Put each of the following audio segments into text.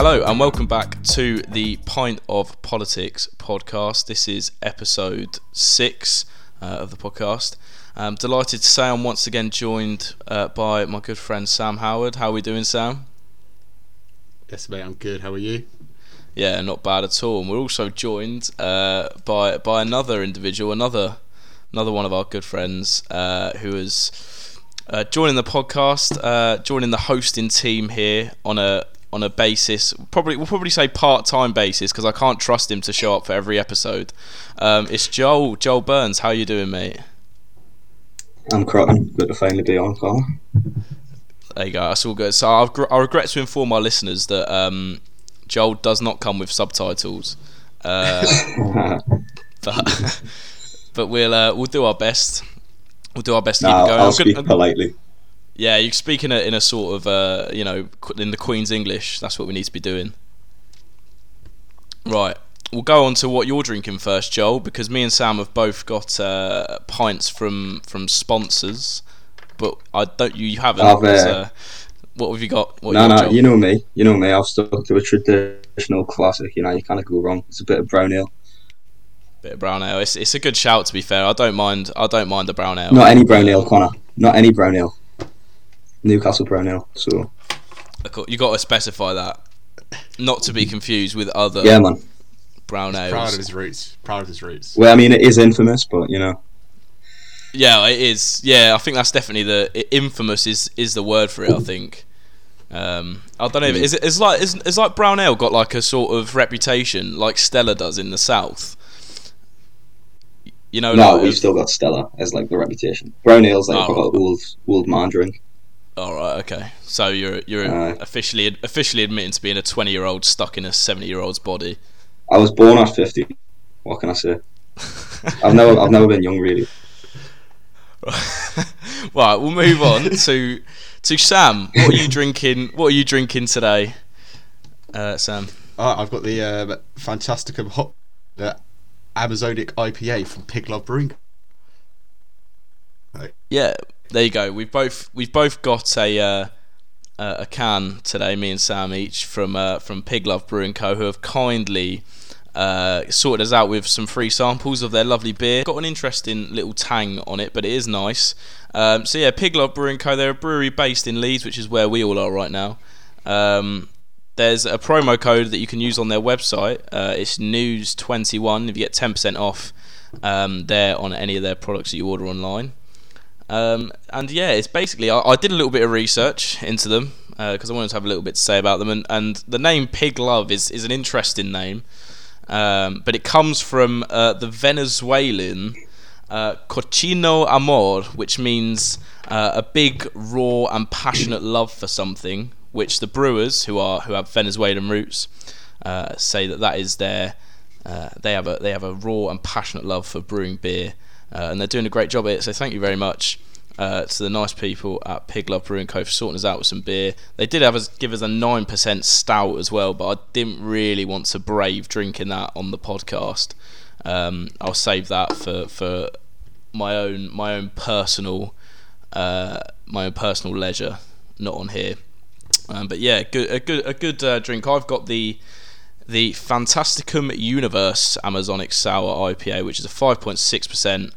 Hello and welcome back to the Pint of Politics podcast. This is episode six uh, of the podcast. I'm delighted to say I'm once again joined uh, by my good friend Sam Howard. How are we doing, Sam? Yes, mate, I'm good. How are you? Yeah, not bad at all. And we're also joined uh, by by another individual, another another one of our good friends uh, who is uh, joining the podcast, uh, joining the hosting team here on a on a basis. Probably we'll probably say part time basis because I can't trust him to show up for every episode. Um, it's Joel Joel Burns. How are you doing, mate? I'm cracking. Good to finally be on, Connor. There you go. That's all good. So I've, I regret to inform my listeners that um, Joel does not come with subtitles. Uh, but but we'll uh, we'll do our best. We'll do our best to keep it going. I'll I'm speak gonna- politely. Yeah, you speak in a in a sort of uh, you know in the Queen's English. That's what we need to be doing. Right. We'll go on to what you're drinking first, Joel, because me and Sam have both got uh, pints from from sponsors, but I don't. You, haven't. I've, uh, what have you got? What No, no, you know me. You know me. I've stuck to a traditional classic. You know, you can't go wrong. It's a bit of brown ale. bit of brown ale. It's, it's a good shout to be fair. I don't mind. I don't mind the brown ale. Not any brown ale, Connor. Not any brown ale. Newcastle brown ale. So You got to specify that, not to be confused with other yeah, man. brown Ale. Proud of his roots. Proud of his roots. Well, I mean, it is infamous, but you know, Yeah, it is. Yeah, I think that's definitely the infamous is is the word for it. I think. Um, I don't know. If, is it? Is like is, is like brown ale got like a sort of reputation like Stella does in the south. You know, no, like, we've still got Stella as like the reputation. Brown ale's like Oh, a old old man drink. All right, okay. So you're you're Aye. officially officially admitting to being a 20 year old stuck in a 70 year old's body. I was born at fifty. What can I say? I've never I've never been young really. right, we'll move on to to Sam. What are you drinking? What are you drinking today, uh, Sam? Oh, I've got the um, Phantasticum Hot the Amazonic IPA from Pig Love Brewing. Right. Yeah, there you go. We've both we've both got a uh, a can today. Me and Sam each from uh, from Pig Love Brewing Co. Who have kindly uh, sorted us out with some free samples of their lovely beer. Got an interesting little tang on it, but it is nice. Um, so yeah, Pig Love Brewing Co. They're a brewery based in Leeds, which is where we all are right now. Um, there's a promo code that you can use on their website. Uh, it's News21. If you get 10% off um, there on any of their products that you order online. Um, and yeah, it's basically I, I did a little bit of research into them because I wanted to have a little bit to say about them. And, and the name Pig Love is, is an interesting name, um, but it comes from uh, the Venezuelan uh, cochino amor, which means uh, a big, raw, and passionate love for something. Which the brewers, who are who have Venezuelan roots, uh, say that that is their uh, they have a they have a raw and passionate love for brewing beer, uh, and they're doing a great job at it. So thank you very much uh, to the nice people at Pig Love Brewing Co for sorting us out with some beer. They did have us give us a nine percent stout as well, but I didn't really want to brave drinking that on the podcast. Um, I'll save that for for my own my own personal uh, my own personal leisure, not on here. Um, but yeah, good a good a good uh, drink. I've got the the Phantasticum Universe Amazonic Sour IPA, which is a 5.6%.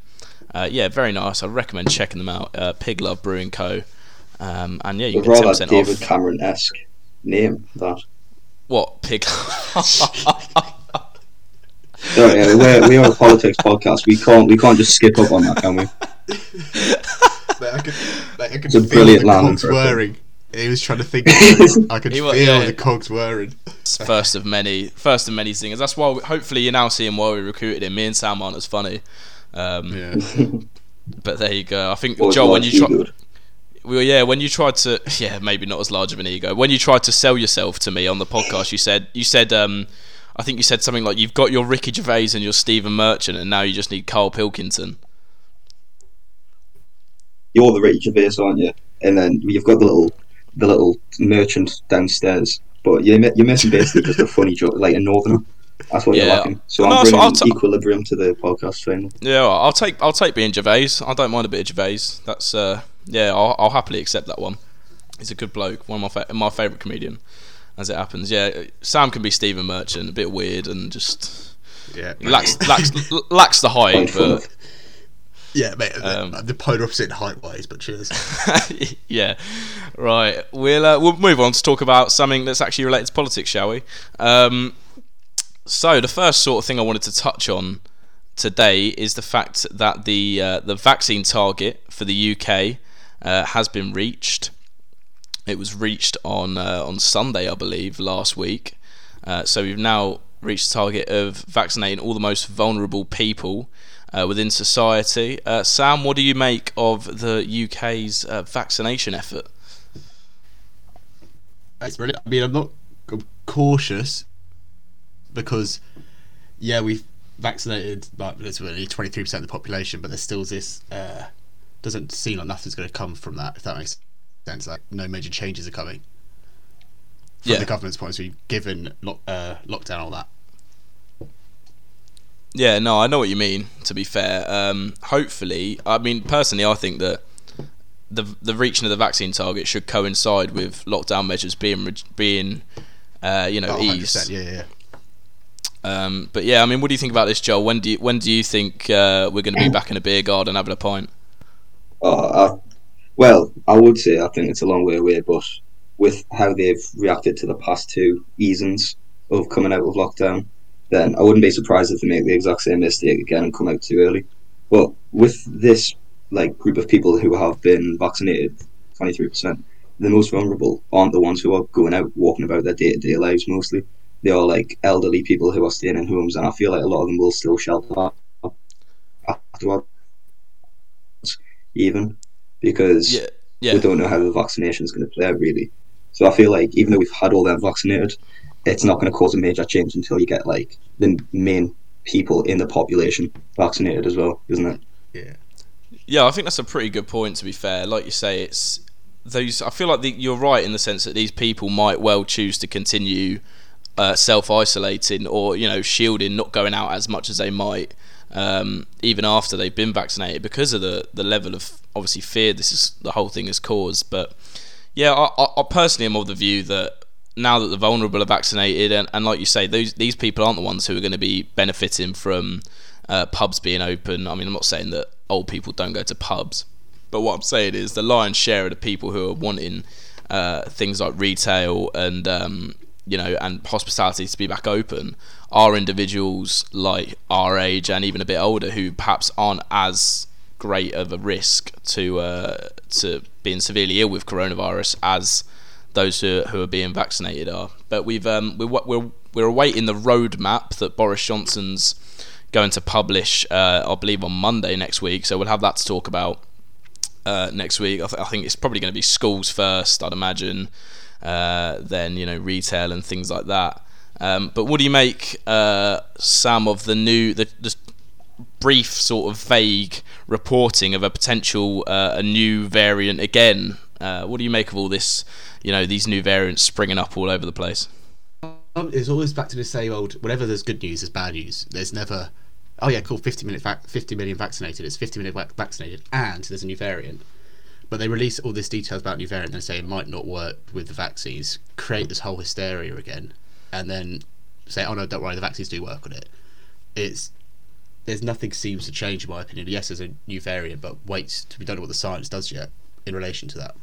Uh, yeah, very nice. I recommend checking them out. Uh, Pig Love Brewing Co. Um, and yeah, you can get rather 10% David off. Cameron esque name that. What? Pig Sorry, yeah, we're, we are a politics podcast. We can't we can't just skip up on that, can we? Mate, I could, mate, I could It's a feel brilliant the landing cogs for a film. whirring. He was trying to think. I could He feel wa- yeah. the cogs whirring. first of many, first of many singers. That's why, we, hopefully, you're now seeing why we recruited him. Me and Sam aren't as funny. Um, Yeah. But there you go. I think, Always Joel, when you try. Well, yeah, when you tried to, yeah, maybe not as large of an ego. When you tried to sell yourself to me on the podcast, you said, you said, um, I think you said something like, "You've got your Ricky Gervais and your Stephen Merchant, and now you just need Carl Pilkington." You're the Ricky Gervais, aren't you? And then you've got the little the little merchant downstairs. But you're, mi- you're missing basically just a funny joke, like a northerner. That's what you're Yeah. lacking. So No, I'm so bringing I'll t- equilibrium to the podcast finally. Yeah, I'll take, I'll take being Gervais. I don't mind a bit of Gervais. That's, uh, yeah, I'll, I'll happily accept that one. He's a good bloke. One of my fa- my favourite comedian. as it happens. Yeah, Sam can be Stephen Merchant, a bit weird and just Yeah, lacks lacks lacks the height, but yeah, mate. the- Um, the polar opposite height wise, but cheers. yeah, right. We'll uh, we'll move on to talk about something that's actually related to politics, shall we? Um, so the first sort of thing I wanted to touch on today is the fact that the uh, the vaccine target for the UK uh, has been reached. It was reached on uh, on Sunday, I believe, last week. Uh, so we've now reached the target of vaccinating all the most vulnerable people uh, within society. Uh, Sam, what do you make of the UK's uh, vaccination effort? It's brilliant. I mean, I'm not I'm cautious because, yeah, we've vaccinated like it's really 23 percent of the population, but there's still this. Uh, doesn't seem like nothing's going to come from that. If that makes sense, like no major changes are coming. From Yeah. the government's point of view, given lock, uh, lockdown, all that. Yeah, no, I know what you mean. To be fair, um, hopefully, I mean personally, I think that the the reaching of the vaccine target should coincide with lockdown measures being being uh, you know Oh, eased. yeah, yeah. Um, but yeah, I mean, what do you think about this, Joel? When do you when do you think uh, we're going to be back in a beer garden having a pint? Uh, I, well, I would say I think it's a long way away, but with how they've reacted to the past two easings of coming out of lockdown, then I wouldn't be surprised if they make the exact same mistake again and come out too early. But with this like group of people who have been vaccinated, twenty three percent, the most vulnerable aren't the ones who are going out walking about their day to day lives mostly. They are like elderly people who are staying in homes, and I feel like a lot of them will still shelter up afterwards, even because Yeah, yeah, we don't know how the vaccination is going to play out really. So I feel like even though we've had all them vaccinated, it's not going to cause a major change until you get like the main people in the population vaccinated as well, isn't it? Yeah. Yeah, I think that's a pretty good point. To be fair, like you say, it's those. I feel like the, you're right in the sense that these people might well choose to continue uh, self isolating or you know shielding, not going out as much as they might, um, even after they've been vaccinated, because of the the level of obviously fear this is the whole thing has caused. But yeah, I, I, I personally am of the view that now that the vulnerable are vaccinated, and, and like you say, those these people aren't the ones who are going to be benefiting from uh, pubs being open. I mean, I'm not saying that old people don't go to pubs, but what I'm saying is the lion's share of the people who are wanting uh, things like retail and um, you know and hospitality to be back open are individuals like our age and even a bit older who perhaps aren't as great of a risk to uh, to being severely ill with coronavirus as those who, who are being vaccinated are. But we've um, we're we're we're awaiting the roadmap that Boris Johnson's going to publish, uh, I believe, on Monday next week. So we'll have that to talk about uh, next week. I, th- I think it's probably going to be schools first, I'd imagine. Uh, then you know retail and things like that. Um, but what do you make, uh, Sam, of the new the, the brief sort of vague reporting of a potential uh, a new variant again? Uh, what do you make of all this? You know these new variants springing up all over the place. Um, it's always back to the same old. Whenever there's good news, there's bad news. There's never. Oh yeah, cool. 50 million, vac- 50 million vaccinated. It's 50 million vac- vaccinated, and there's a new variant. But they release all this details about new variant and say it might not work with the vaccines. Create this whole hysteria again, and then say, "Oh no, don't worry, the vaccines do work on it." It's there's nothing seems to change in my opinion. Yes, there's a new variant, but wait to don't know what the science does yet in relation to that.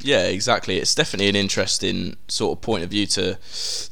Yeah, exactly. It's definitely an interesting sort of point of view to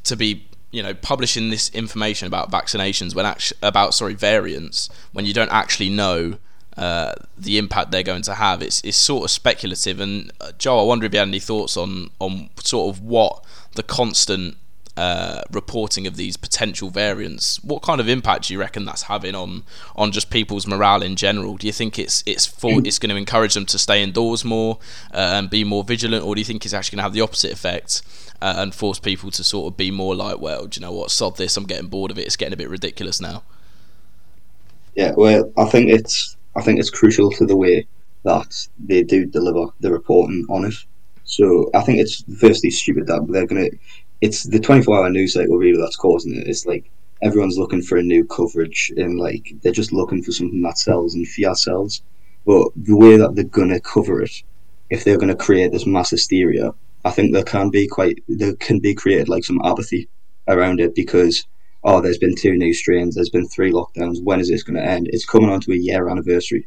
to be you know publishing this information about vaccinations when actually about sorry variants when you don't actually know uh, the impact they're going to have. It's it's sort of speculative. And uh, Joe, I wonder if you had any thoughts on on sort of what the constant uh, reporting of these potential variants. What kind of impact do you reckon that's having on on just people's morale in general? Do you think it's it's for, it's going to encourage them to stay indoors more uh, and be more vigilant, or do you think it's actually going to have the opposite effect uh, and force people to sort of be more like, well, do you know what, sod this, I'm getting bored of it. It's getting a bit ridiculous now. Yeah, well, I think it's I think it's crucial to the way that they do deliver the reporting on it. So I think it's firstly stupid that they're gonna. It's the twenty four hour news cycle really that's causing it. It's like everyone's looking for a new coverage and like they're just looking for something that sells and fear sells. But the way that they're gonna cover it, if they're gonna create this mass hysteria I think there can be quite there can be created like some apathy around it because oh, there's been two new strains, there's been three lockdowns. When is this going to end? It's coming on to a year anniversary.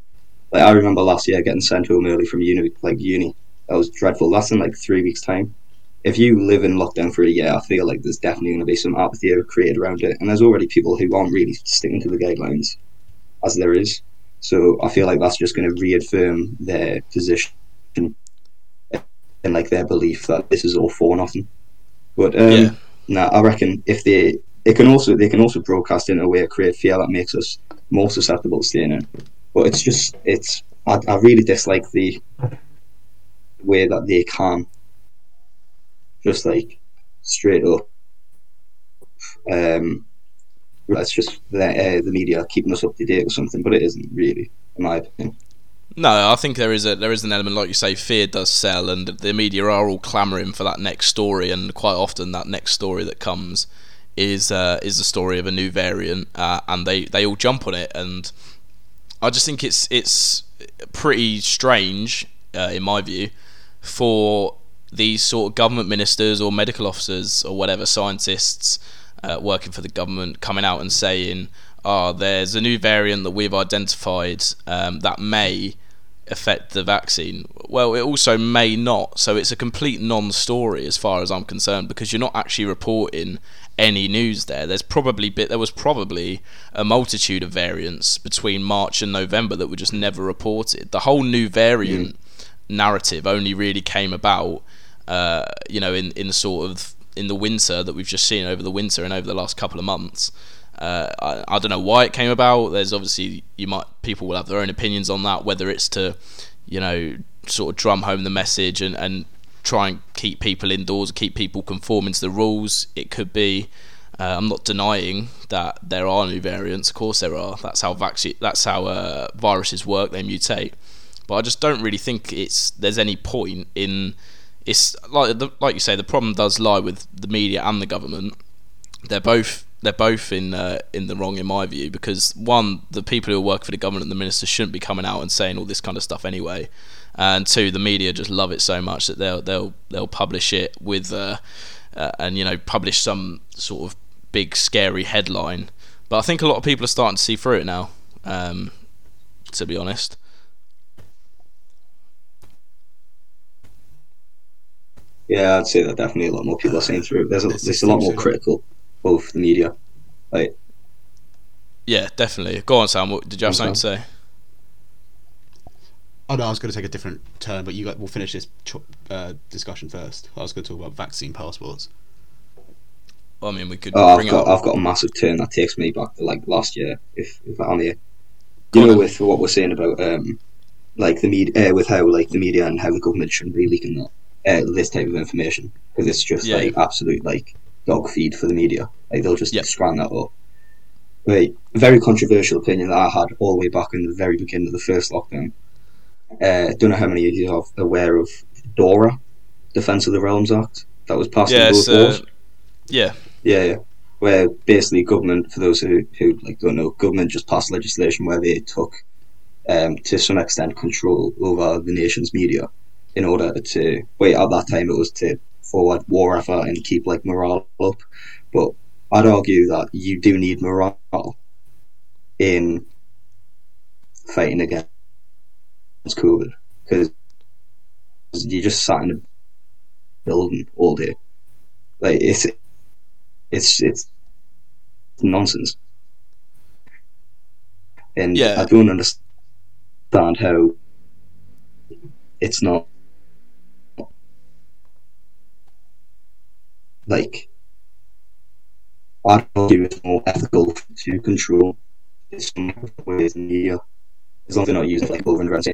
Like I remember last year getting sent home early from uni, like uni. That was dreadful. That's in like three weeks' time. If you live in lockdown for a year, I feel like there's definitely going to be some apathy created around it, and there's already people who aren't really sticking to the guidelines, as there is. So I feel like that's just going to reaffirm their position and like their belief that this is all for nothing. But um, yeah. nah, I reckon if they it can also they can also broadcast in a way create fear that makes us more susceptible to staying in. But it's just it's I, I really dislike the way that they can just like straight up um that's just the, uh, the media keeping us up to date or something, but it isn't really, in my opinion. No, I think there is a there is an element, like you say, fear does sell, and the media are all clamouring for that next story, and quite often that next story that comes is uh, is the story of a new variant, uh, and they, they all jump on it, and I just think it's it's pretty strange, uh, in my view, for these sort of government ministers or medical officers or whatever scientists uh, working for the government coming out and saying, "Ah, oh, there's a new variant that we've identified um, that may." affect the vaccine. Well, it also may not. So it's a complete non-story as far as I'm concerned because you're not actually reporting any news there. There's probably bit there was probably a multitude of variants between March and November that were just never reported. The whole new variant mm. narrative only really came about, uh, you know, in in sort of in the winter that we've just seen over the winter and over the last couple of months. Uh, I, I don't know why it came about. There's obviously you might people will have their own opinions on that, whether it's to, you know, sort of drum home the message and, and try and keep people indoors, keep people conforming to the rules. It could be. Uh, I'm not denying that there are new variants. Of course, there are. That's how vaccine. That's how uh, viruses work. They mutate. But I just don't really think it's there's any point in. It's like the, like you say. The problem does lie with the media and the government. They're both they're both in uh, in the wrong in my view because one, the people who work for the government and the ministers shouldn't be coming out and saying all this kind of stuff anyway and two, the media just love it so much that they'll they'll they'll publish it with uh, uh, and you know publish some sort of big scary headline. But I think a lot of people are starting to see through it now. Um, to be honest. Yeah, I'd say that definitely a lot more people are seeing through it. There's a, there's a lot more critical of the media. Like, yeah, definitely. Go on, Sam. What, did you have something to say? Oh no, I was going to take a different turn, but you got, we'll finish this uh, discussion first. I was going to talk about vaccine passports. Well, I mean, we could. Oh, I've got, up... I've got a massive turn that takes me back to like last year. If, if I'm here, you know, with what we're saying about um, like the media, uh, with how like the media and how the government shouldn't be leaking that uh, this type of information because it's just yeah, like yeah. absolute like dog feed for the media. Like they'll just yeah. scram that up. Right, very controversial opinion that I had all the way back in the very beginning of the first lockdown uh, don't know how many of you are aware of DORA, Defence of the Realms Act, that was passed yeah, in both uh, Yeah. Yeah, yeah. Where basically government, for those who, who like don't know, government just passed legislation where they took, um, to some extent, control over the nation's media in order to, wait, at that time it was to forward war effort and keep like morale up. But I'd argue that you do need morale in fighting against it's COVID because you just sat in a building all day. Like it's it's it's nonsense, and yeah. I don't understand how it's not like I argue it's more ethical to control some ways in media as long as they're not using like over and around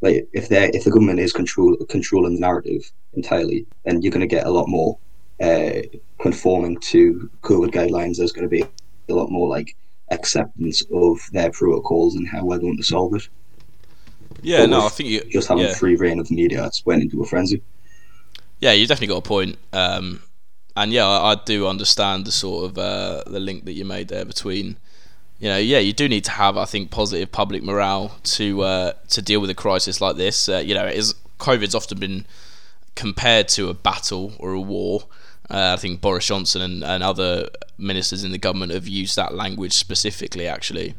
like if they if the government is control controlling the narrative entirely, then you're going to get a lot more uh, conforming to COVID guidelines. There's going to be a lot more like acceptance of their protocols and how we're going to solve it. Yeah, but no, I think you just having yeah. free reign of the media, it's went into a frenzy. Yeah, you definitely got a point. Um, and yeah, I, I, do understand the sort of uh, the link that you made there between you know, yeah, you do need to have, I think, positive public morale to uh, to deal with a crisis like this. Uh, you know, is COVID's often been compared to a battle or a war. Uh, I think Boris Johnson and, and other ministers in the government have used that language specifically, actually,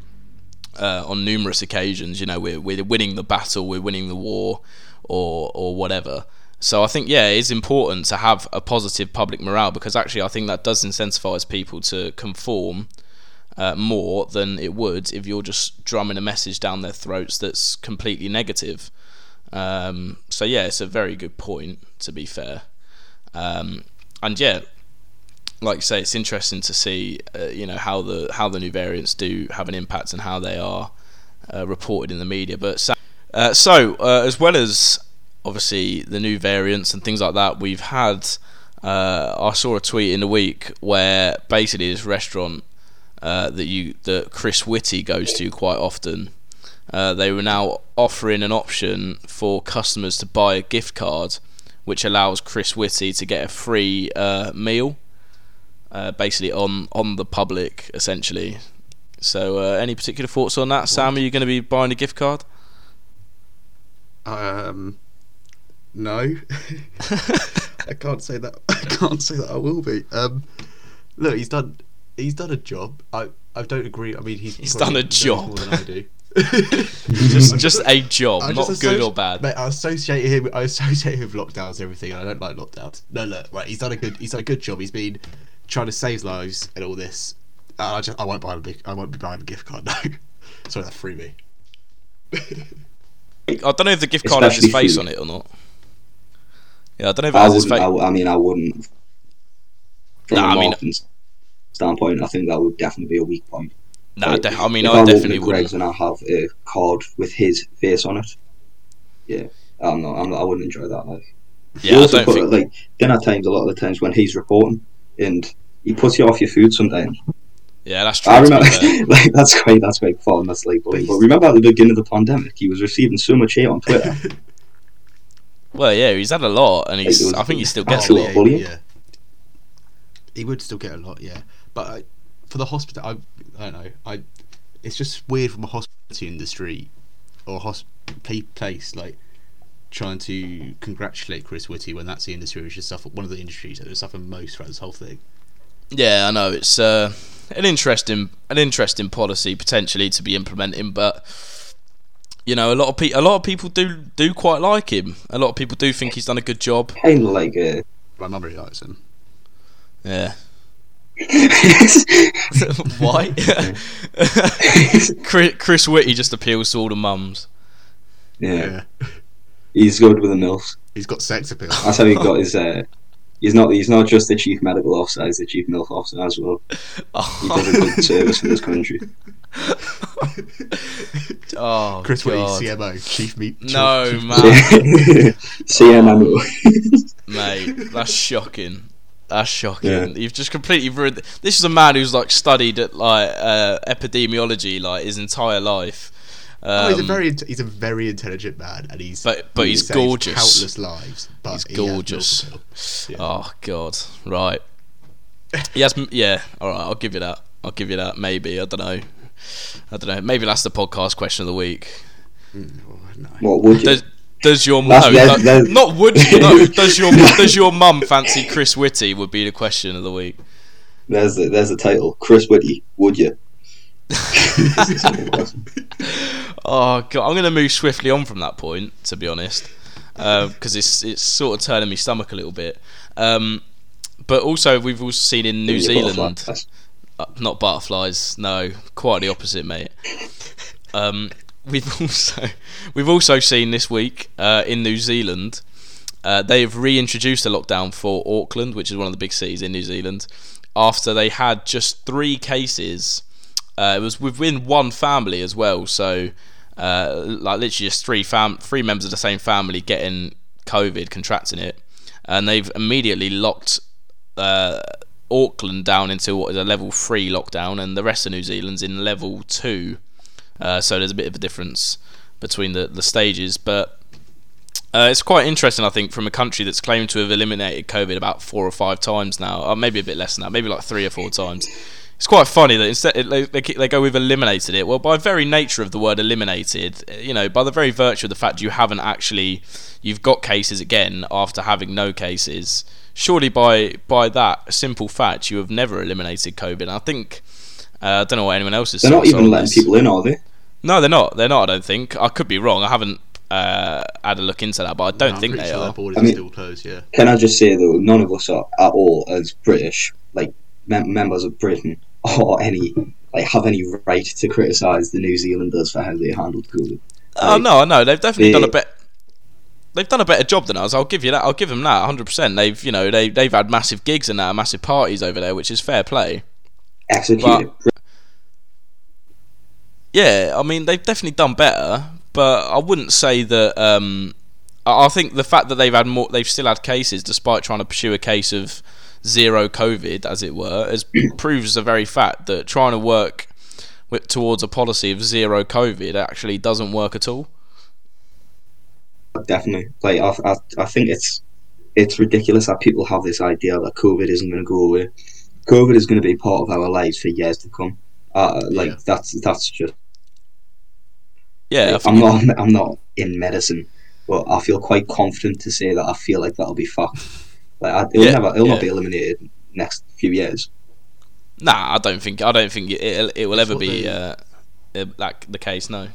uh, on numerous occasions. You know, we're, we're winning the battle, we're winning the war, or or whatever. So I think yeah, it is important to have a positive public morale because actually I think that does incentivize people to conform uh, more than it would if you're just drumming a message down their throats that's completely negative. Um, so yeah, it's a very good point. To be fair, um, and yeah, like you say, it's interesting to see uh, you know how the how the new variants do have an impact and how they are uh, reported in the media. But so, uh, so uh, as well as obviously the new variants and things like that, we've had. Uh, I saw a tweet in the week where basically this restaurant uh, that you that Chris Whitty goes to quite often. Uh, they were now offering an option for customers to buy a gift card, which allows Chris Whitty to get a free uh, meal, uh, basically on on the public essentially. So, uh, any particular thoughts on that, Sam? Are you going to be buying a gift card? Um, no, I can't say that. I can't say that I will be. Um, look, he's done. He's done a job. I I don't agree. I mean, he's He's done a job. more than I do. just just a job, I not just good or bad. Mate, I associate him. I associate him with lockdowns and everything. And I don't like lockdowns. No, look, right. He's done a good. He's done a good job. He's been trying to save lives and all this. Uh, I just, I won't buy a big. I won't be buying a gift card. No, sorry, that free me. I don't know if the gift card has his face food. on it or not. Yeah, I don't know if it I has his wouldn't. face. I, I mean, I wouldn't. From Nah, a I mean- standpoint, I think that would definitely be a weak point. Nah, Like, de- I mean, if I walk definitely wouldn't. and I have a card with his face on it. Yeah, I'm not. I'm not I wouldn't enjoy that. Like, Yeah, I don't put think. it, like then at times a lot of the times when he's reporting and he puts you off your food sometimes. Yeah, that's true. I remember like that's quite that's quite fun. That's like. But remember at the beginning of the pandemic, he was receiving so much hate on Twitter. Well, yeah, he's had a lot, and he's. It was- I think he still gets a lot. yeah. bullying? yeah. He would still get a lot, yeah. But I, for the hospital, I, I don't know. I, it's just weird from a hospitality industry or hosp- place like trying to congratulate Chris Whitty when that's the industry which has suffered one of the industries that has suffered most throughout this whole thing. Yeah, I know it's uh, an interesting, an interesting policy potentially to be implementing, but you know, a lot of pe- a lot of people do do quite like him. A lot of people do think he's done a good job. kind of like uh, My mum really likes him. Yeah. Why? Chris, Chris Whitty just appeals to all the mums. yeah, he's good with the milfs. He's got sex appeal. That's how he got his. Uh, he's not. He's not just the chief medical officer. He's the chief milf officer as well. He does a good service for this country. oh, Chris Whitty, CMO, Chief Meat. No, chief- man. CMMO. Mate, that's shocking. That's shocking. Yeah. You've just completely ruined. This is a man who's like studied at like uh, epidemiology like his entire life. Oh, he's a Um, very he's a very intelligent man, and he's But- but he's gorgeous. Countless lives, but He's gorgeous. milk appeal. Yeah. Oh God, right. Yes, yeah. All right, I'll give you that. I'll give you that. Maybe I don't know. I don't know. Maybe that's the podcast question of the week. Mm, oh, no. what would you? Does does your That's- no, that's- no, not would you no, does your does your mum fancy Chris Whitty would be the question of the week. There's the there's the title. Chris Whitty. Would you? Oh god, I'm going to move swiftly on from that point, to be honest, because it's it's sort of turning my stomach a little bit. Um, but also, we've also seen in New Zealand, uh, not butterflies, no, quite the opposite, mate. Um, we've also we've also seen this week uh, in New Zealand, uh, they have reintroduced a lockdown for Auckland, which is one of the big cities in New Zealand, after they had just three cases. Uh, it was within one family as well, so uh, like literally just three fam- three members of the same family getting COVID, contracting it, and they've immediately locked uh, Auckland down into what is a level three lockdown, and the rest of New Zealand's in level two. Uh, so there's a bit of a difference between the, the stages, but uh, it's quite interesting, I think, from a country that's claimed to have eliminated COVID about four or five times now, or maybe a bit less than that, maybe like three or four times. It's quite funny that instead they, they they go with eliminated it. Well, by very nature of the word eliminated, you know, by the very virtue of the fact you haven't actually you've got cases again after having no cases. Surely by by that simple fact, you have never eliminated COVID. And I think uh, I don't know what anyone else is. Saying. They're not even letting people in, are they? No, they're not. They're not. I don't think. I could be wrong. I haven't uh, had a look into that, but I don't No, I'm think they sure are. Their borders I mean- are still closed. Yeah. Can I just say though, none of us are at all as British, like mem- members of Britain, or any like have any right to criticise the New Zealanders for how they handled COVID. Oh Like, no, I know they've definitely done a bit. They've done a better job than us. I'll give you that. I'll give them that 100. percent They've, you know, they they've had massive gigs and that, massive parties over there, which is fair play. Executed. Yeah, I mean they've definitely done better, but I wouldn't say that. Um, I think the fact that they've had more, they've still had cases despite trying to pursue a case of zero COVID, as it were, as proves the very fact that trying to work with, towards a policy of zero COVID actually doesn't work at all. Definitely. Like I, I, I think it's it's ridiculous that people have this idea that COVID isn't going to go away. COVID is going to be part of our lives for years to come. Uh, like Yeah. that's that's just. Yeah, I'm not I'm not in medicine, but I feel quite confident to say that I feel like that'll be fucked. Like I, it'll Yeah, never it'll yeah. not be eliminated next few years. nah, I don't think I don't think it it, it will ever be uh, uh, like the case. No.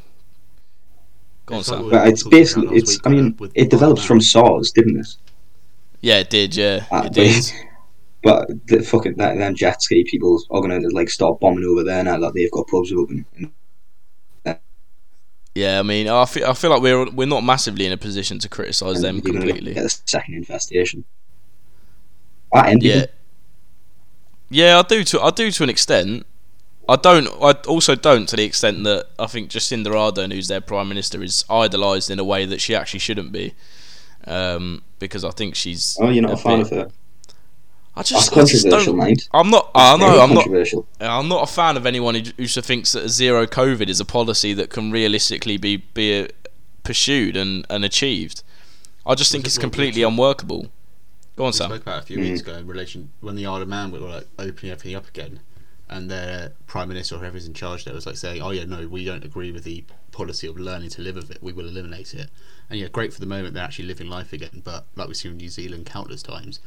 Go on, It's Sam. But it's basically it's I mean uh, it develops from Man. SARS, didn't it? Yeah, it did. Yeah, Uh, it did. But the fucking that, them jet ski people are gonna like start bombing over there now that they've got pubs open. Yeah, I mean, I feel, I feel like we're we're not massively in a position to criticise them completely. Get a second infestation. I envy Yeah, yeah, I do to I do to an extent. I don't. I also don't to the extent that I think Jacinda Ardern, who's their prime minister, is idolised in a way that she actually shouldn't be. Um, because I think she's. Oh, you're not a fan bit- of her. I That's just, I just controversial, don't. mind. I'm not. I know. I'm not. I'm not a fan of anyone who, who thinks that zero COVID is a policy that can realistically be be uh, pursued and, and achieved. I just think it's completely unworkable. Go on, We Sam. spoke about a few Mm. weeks ago in relation when the Isle of Man were like opening everything up again, and their prime minister or whoever's in charge there was like saying, "Oh yeah, no, we don't agree with the policy of learning to live with it. We will eliminate it." And yeah, great for the moment they're actually living life again, but like we've seen in New Zealand countless times,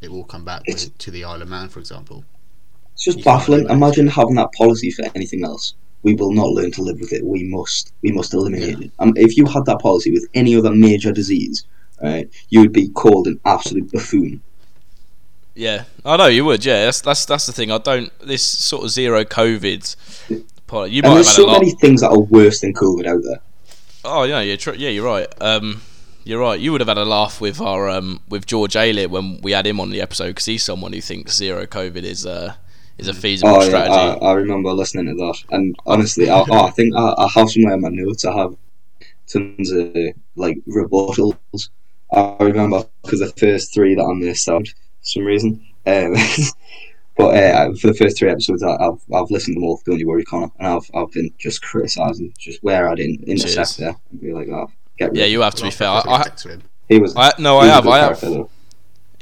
it will come back It's- with, to the Isle of Man, for example. It's just You baffling. Imagine having that policy for anything else. We will not learn to live with it. We must. We must eliminate it. Um, if you had that policy with any other major disease, right, you would be called an absolute buffoon. Yeah, I know you would. Yeah, that's that's that's the thing. I don't. This sort of zero COVID. poli- You might and there's so many things that are worse than COVID out there. Oh yeah, you're tr- yeah, you're right. Um, you're right. You would have had a laugh with our um with George Aylett when we had him on the episode because he's someone who thinks zero COVID is uh is a feasible Oh yeah, strategy. I, I remember listening to that, and honestly, I, oh, I think I, I have somewhere in my notes. I have tons of like rebuttals. I remember because the first three that I missed out for some reason. Um, but uh, for the first three episodes, I, I've I've listened to them all. Don't you worry, Connor. And I've I've been just criticising just where I didn't intercept Cheers. there and be like, oh, get rid. yeah, you have to be fair. I, I, next to him. He was. I no, he I was have. I have. character, though.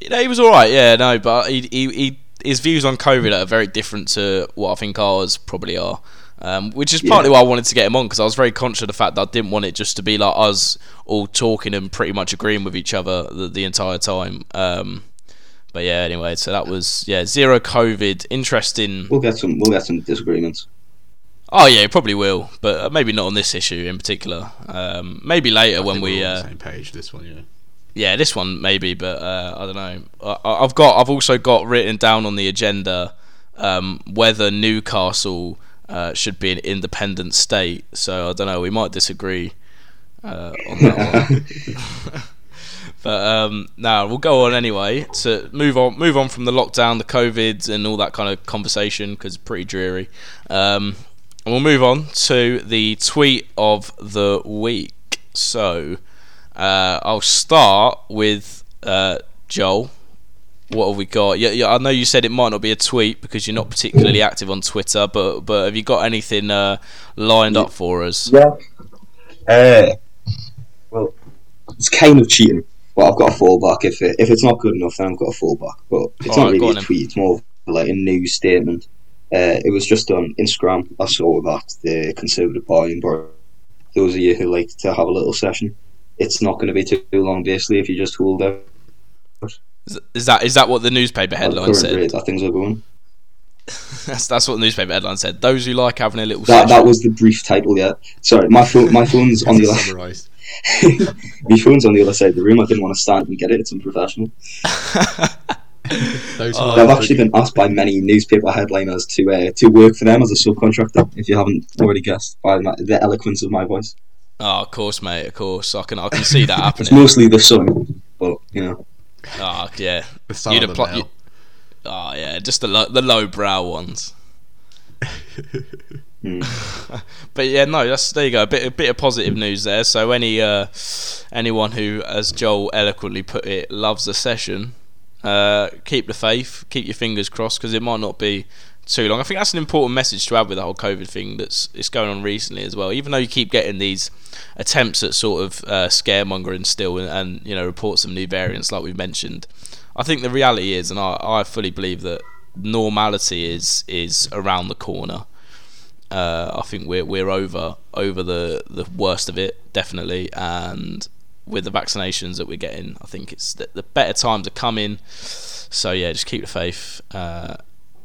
You know, he was all right. Yeah, no, but he, he, he his views on COVID are very different to what I think ours probably are. Um, which is partly why I wanted to get him on because I was very conscious of the fact that I didn't want it just to be like us all talking and pretty much agreeing with each other the, the entire time. Um, but yeah, anyway, so that was yeah zero COVID. Interesting. We'll get some. We'll get some disagreements. Oh yeah, probably will, but uh, maybe not on this issue in particular. Um, maybe later I when think we we're all uh, the same page. This one, yeah. yeah, this one maybe, but uh, I don't know. I, I've got, I've also got written down on the agenda um, whether Newcastle uh, should be an independent state. So I don't know. We might disagree uh, on that one. but um, now we'll go on anyway to move on, move on from the lockdown, the COVID, and all that kind of conversation because it's pretty dreary. Um, and we'll move on to the tweet of the week. So. Uh, I'll start with uh, Joel. What have we got? Yeah, yeah, I know you said it might not be a tweet because you're not particularly active on Twitter, but but have you got anything uh, lined up for us? Yeah. Uh, well, it's kind of cheating, but I've got a fallback. If it, if it's not good enough, then I've got a fallback. But it's Alright, not go really a then. tweet. It's more of like a news statement. Uh, it was just on Instagram. I saw that the Conservative Party in Boris. Those of you who like to have a little session, it's not going to be too long, basically, if you just hold out. Is- that is that what the newspaper headline said? rate that things are going. that's that's what the newspaper headline said. Those who like having a little That, that was the brief title, yeah. Sorry, my phone, my phone's on the other, my phone's on the other side of the room. I didn't want to stand and get it. It's unprofessional. oh, I've actually been asked by many newspaper headliners to uh, to work for them as a subcontractor. If you haven't already guessed by my, the eloquence of my voice, Oh, of course, mate. Of course, I can I can see that happening. it's mostly the sun, but you know, Oh, yeah. the son You'd of a apply- you- Oh, yeah. Just the low, the low brow ones. mm, But yeah, no, that's there you go. A bit a bit of positive news there. So any uh, anyone who, as Joel eloquently put it, loves the session, uh, keep the faith, keep your fingers crossed because it might not be too long. I think that's an important message to have with the whole COVID thing that's it's going on recently as well. Even though you keep getting these attempts at sort of uh, scaremongering still and, and you know reports of new variants like we've mentioned, I think the reality is, and I, I fully believe that normality is is around the corner. Uh, I think we're we're over over the the worst of it definitely, and with the vaccinations that we're getting, I think it's the, the better times are coming. So yeah, just keep the faith. Uh,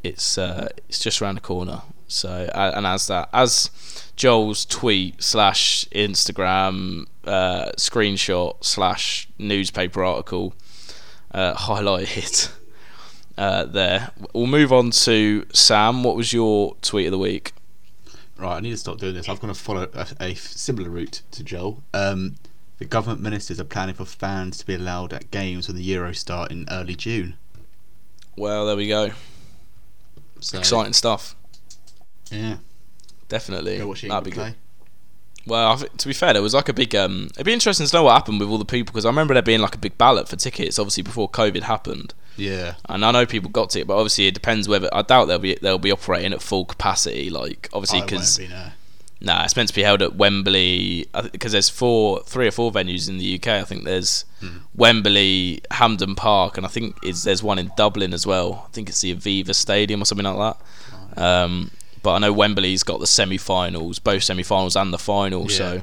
it's uh, it's just around the corner. So and as that as Joel's tweet slash Instagram uh, screenshot slash newspaper article uh, highlighted uh, there. We'll move on to Sam. What was your tweet of the week? Right, I need to stop doing this. I've going to follow a, a similar route to Joel. Um, the government ministers are planning for fans to be allowed at games when the Euro start in early June. Well, there we go. So, Exciting stuff. Yeah, Definitely. go watch That'd be England good. Well, to be fair, there was like a big. Um, it'd be interesting to know what happened with all the people because I remember there being like a big ballot for tickets. Obviously, before COVID happened, Yeah, and I know people got to it, but obviously it depends whether. I doubt they'll be they'll be operating at full capacity. Like obviously Oh, because be, no. Nah, it's meant to be held at Wembley because there's four, three or four venues in the UK. I think there's Wembley, Hampden Park, and I think is there's one in Dublin as well. I think it's the Aviva Stadium or something like that. Um, but I know Wembley's got the semi-finals, both semi-finals and the final. So,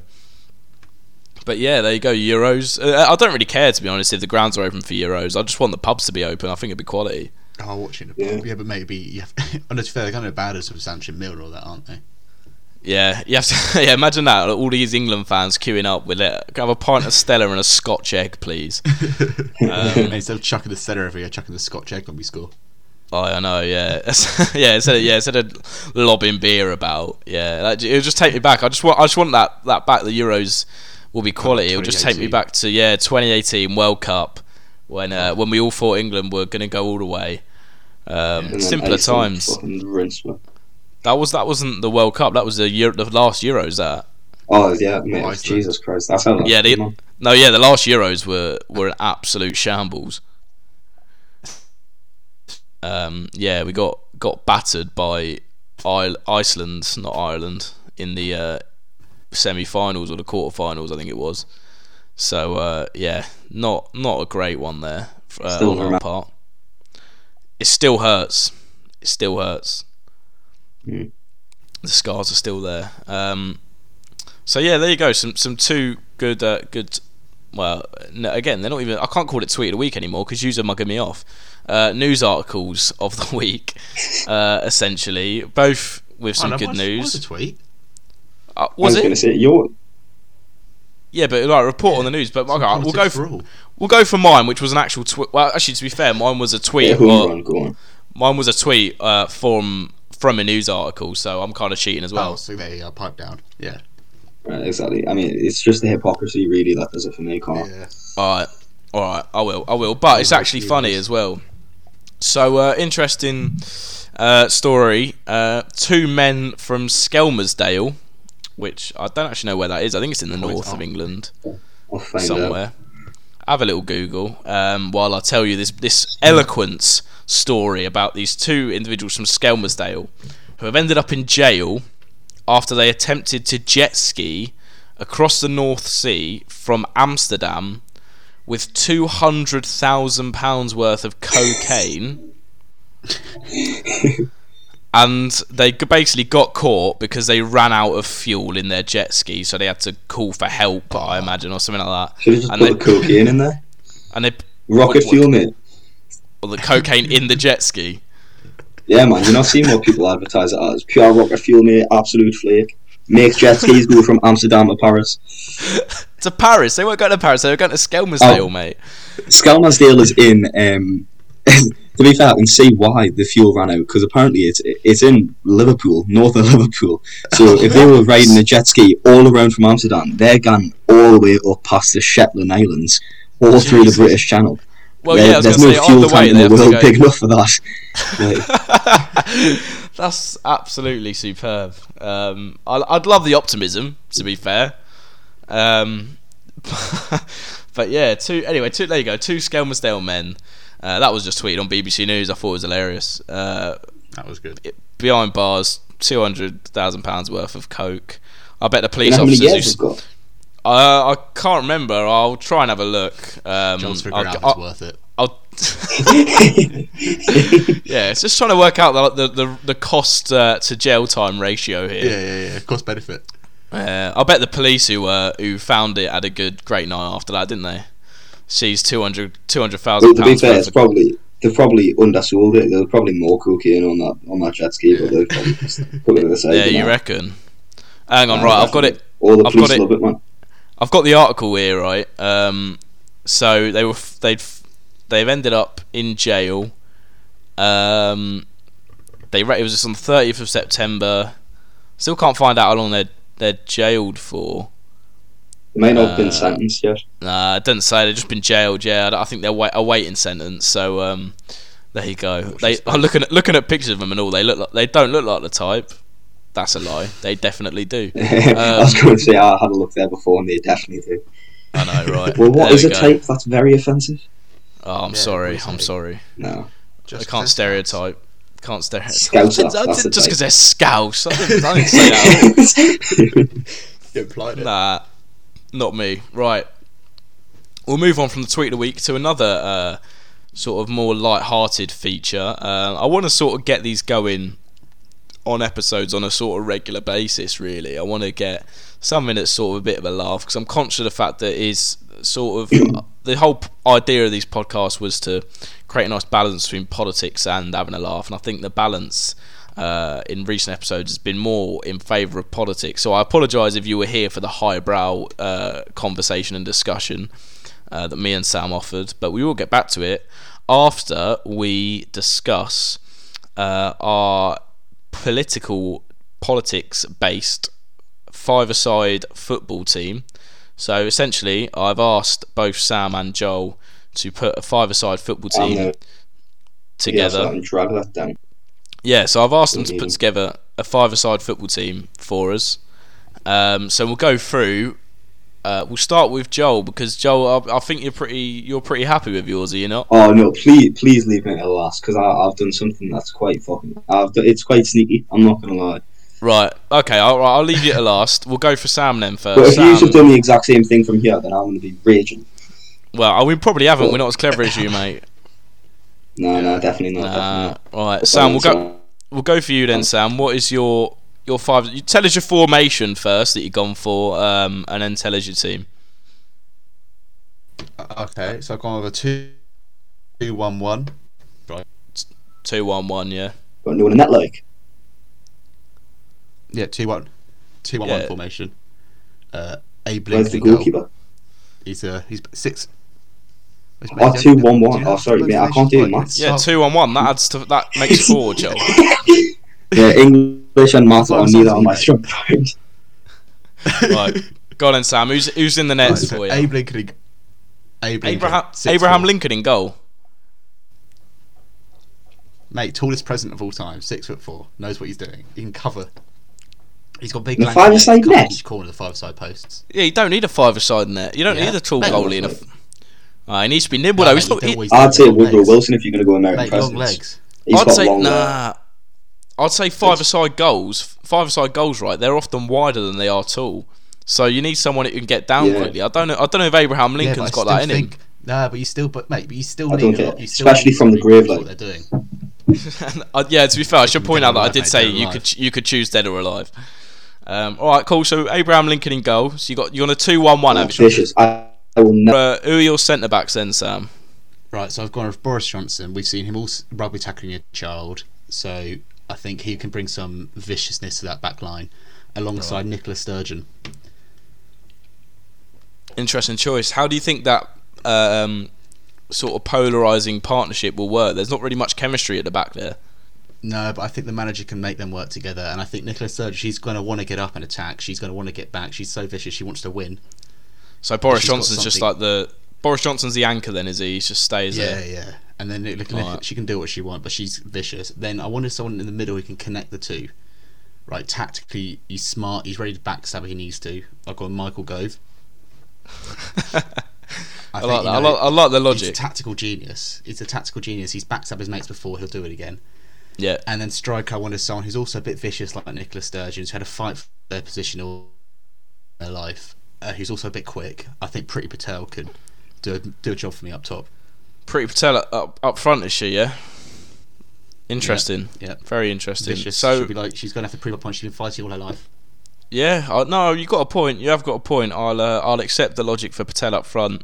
but yeah, there you go. Euros. Uh, I don't really care to be honest if the grounds are open for Euros. I just want the pubs to be open. I think it'd be quality. Oh, watching the Yeah. yeah. but maybe you have. and it's fair, they're going to bad as with Sanchez Mill and that, aren't they? Yeah, you have to. Yeah, imagine that. All these England fans queuing up with it. Can I have a pint of Stella and a Scotch egg, please? Um, instead of chucking the Stella every year, chucking the Scotch egg when we score. Oh, I know, yeah, yeah. Instead of yeah, instead of lobbing beer about, yeah, that, it'll just take me back. I just want, I just want that that back. The Euros will be quality. It'll just take me back to yeah, 2018 World Cup when uh, when we all thought England were going to go all the way. Um, simpler Iceland times. Fucking rinse me. That was that wasn't the World Cup. That was the Euro, the last Euros. That Oh yeah, mate, Iceland. Jesus Christ, that's how. That Yeah, they- no, yeah, the last Euros were were an absolute shambles. Um, yeah, we got got battered by I- Iceland, not Ireland, in the uh, semi-finals or the quarter-finals, I think it was. So uh, yeah, not not a great one there uh, Still on our part. It still hurts. It still hurts. Mm. The scars are still there. Um, so yeah, there you go. Some some two good uh, good. Well, no, again, they're not even. I can't call it tweet of the week anymore because you're mugging me off. Uh, news articles of the week, uh, essentially, both with some oh, no, good what's- news. What's the tweet? Uh, I was was going it? to say your Yeah, but like report on the news. But okay, we'll go. For, for all. we'll go for mine, which was an actual tweet. Well, actually, to be fair, mine was a tweet. yeah, home run, go on. mine was a tweet uh, from from a news article, so I'm kind of cheating as well. oh, so there you go, pipe down. Yeah. Right, exactly. I mean, it's just the hypocrisy really that does it for me, Connor. Yeah. All right, all right, I will, I will. But it's actually funny this. as well. So uh, interesting uh, story. Uh, two men from Skelmersdale, which I don't actually know where that is. I think it's in the Oh, north of not. England I'll out. Have a little Google um, while I tell you this this eloquence story about these two individuals from Skelmersdale who have ended up in jail after they attempted to jet ski across the North Sea from Amsterdam with two hundred thousand pounds worth of cocaine and they basically got caught because they ran out of fuel in their jet ski, so they had to call for help, I imagine, or something like that. Should have just And put they- the cocaine in there. And they Rocket What- fuel, mate. Or the cocaine in the jet ski. Yeah, man. You're not seeing what people advertise it as. Pure rocket fuel, mate. Absolute flake. Makes jet skis go from Amsterdam to Paris. To Paris, they weren't going to Paris. They were going to Skelmersdale, Oh. mate. Skelmersdale is in. Um, to be fair, I can see why the fuel ran out because apparently it's it's in Liverpool, north of Liverpool. So if they were riding a jet ski all around from Amsterdam, they're going all the way up past the Shetland Islands, all through the British Channel. Well, There- yeah, I was there's no say fuel either way tank in they the have to world go. big enough for that. Like, That's absolutely superb. Um, I, I'd love the optimism, to be fair. Um, but yeah, two. Anyway, two. There you go. Two Skelmersdale men. Uh, that was just tweeted on BBC News. I thought it was hilarious. Uh, That was good. behind bars, two hundred thousand pounds worth of coke. I bet the police how many officers. years who it's got? Uh, I can't remember. I'll try and have a look. Um, John's figuring I'll, out if I'll, it's worth it. I'll yeah, it's just trying to work out the the, the, the cost uh, to jail time ratio here. Yeah, yeah, yeah. Cost benefit. Uh, I bet the police who uh, who found it had a good great night after that, didn't they? She's 200 200,000 Well, to be pounds fair, it's probably they probably undersold it. There was probably more cocaine on that on that jet ski, but they probably just put it to the side. Yeah, you now. reckon? Hang on, Uh, right. I've got it. All the I've police got it. love it, man. I've got the article here, right? Um, so they were f- they'd f- they've ended up in jail. Um, they re- it was just on the thirtieth of September. Still can't find out how long they're they're jailed for. They may not have been Uh, sentenced yet. Nah, it doesn't say they've just been jailed. Yeah, I I think they're wait- awaiting sentence. So um, there you go. They I'm looking at looking at pictures of them and all. They look like they don't look like the type. That's a lie. They definitely do. I was um, going to say I had a look there before, and they definitely do. I know, right? Well, what There is we a go. type that's very offensive? Oh, I'm Yeah, sorry. I'm sorry. No, Just I can't stereotype. Can't stereotype. Scouser, I didn't- that's just because they're scouse. I didn't, I didn't say that. that. You implied it. Nah, not me. Right. We'll move on from the tweet of the week to another uh, sort of more light-hearted feature. Uh, I want to sort of get these going on episodes on a sort of regular basis. Really, I want to get something that's sort of a bit of a laugh because I'm conscious of the fact that is sort of the whole idea of these podcasts was to create a nice balance between politics and having a laugh, and I think the balance uh, in recent episodes has been more in favour of politics. So I apologise if you were here for the highbrow uh, conversation and discussion uh, that me and Sam offered, but we will get back to it after we discuss uh, our political politics based five-a-side football team. So essentially, I've asked both Sam and Joel to put a five-a-side football team gonna together. Yeah, drag that down. Yeah, so I've asked them to put together a five-a-side football team for us. Um, so we'll go through. Uh, we'll start with Joel because Joel, I, I think you're pretty, you're pretty happy with yours, are you not? Oh no! Please, please leave me to last because I've done something that's quite fucking. I've done, it's quite sneaky. I'm not gonna lie. Right. Okay. I'll, I'll leave you to last. We'll go for Sam then first. But if you have done the exact same thing from here, then I'm gonna be raging. well, we probably haven't. We're not as clever as you, mate. No, no, definitely not. Nah. definitely Right, not. Sam. We'll go. We'll go for you then, Sam. What is your your five? You tell us your formation first that you've gone for, um, and then tell us your team. Okay, so I've gone with a two, two one one. Right. Two one one. Yeah. Got no one in that like. Yeah, two, one, two, one, Yeah. one formation. Uh, a Where's the in goal. goalkeeper? He's uh, he's six. Where's Oh, mate? two, Do you one, know- one. do you know Oh, sorry, what mate, I can't do formation's maths. Yeah, It's two on one. That adds to that makes four, Joel. Yeah, English and math Well, are neither on on my strong points. right. Go on then, Sam. Who's who's in the Right, nets so for you? Abe Lincoln. in- Abe Lincoln, Abraham six Abraham. Lincoln in goal. Mate, tallest present of all time, six foot four, knows what he's doing. He can cover. He's got big. The five-a-side legs, cover net? Each corner of the five-side posts. Yeah, you don't need a five-a-side net. You don't Yeah. need a tall Mate, goalie in a. mate. Uh, he needs to be nimble No, though. mate, He's not, he, I'd need say Woodrow legs. Wilson if you're going to go American Mate, long presidents. legs. He's I'd got say long legs. Nah. I'd say five-a-side goals. Five-a-side goals, right? They're often wider than they are tall. So you need someone who can get down Yeah. quickly. I don't know. I don't know if Abraham Yeah, Lincoln's but I got that in still him. think, Nah, but you still, but mate, but you still I need don't a lot. You still Especially need from the grave, like. what they're doing. uh, yeah, to be fair, I should point out that I did say you could you could choose dead or alive. Um, all right, cool. So Abraham Lincoln in goal. So you got you on a two-one-one. have you? Vicious. I, I will never. Uh, who are your centre backs then, Sam? Right, so I've gone with Boris Johnson. We've seen him all s- rugby tackling a child, so I think he can bring some viciousness to that back line alongside Nicola Sturgeon. Interesting choice. How do you think that um, sort of polarizing partnership will work? There's not really much chemistry at the back there. No, but I think the manager can make them work together, and I think Nicola Sturgeon, she's going to want to get up and attack. She's going to want to get back. She's so vicious. She wants to win. So Boris Johnson's just like the Boris Johnson's the anchor then, is he? He just stays Yeah, there. yeah. Yeah. And then look, look, Alright. she can do what she wants, but she's vicious. Then I wanted someone in the middle who can connect the two. Right, tactically, he's smart. He's ready to backstab if he needs to. I've got Michael Gove. I, I, like think, that. you I, know, like, I like the He's a tactical genius. He's a tactical genius. He's backstabbed his mates before. He'll do it again. yeah. And then striker, I wanted someone who's also a bit vicious, like Nicola Sturgeon, who's had a fight for their position all their life. Uh, who's also a bit quick. I think Priti Patel could do a, do a job for me up top. Priti Patel up up front is she? Yeah. Interesting. Yeah, Very interesting. vicious. So she'll be like she's going to have to prove a point. She's been fighting all her life. Yeah, I, no, you got a point. You have got a point. I'll uh, I'll accept the logic for Patel up front.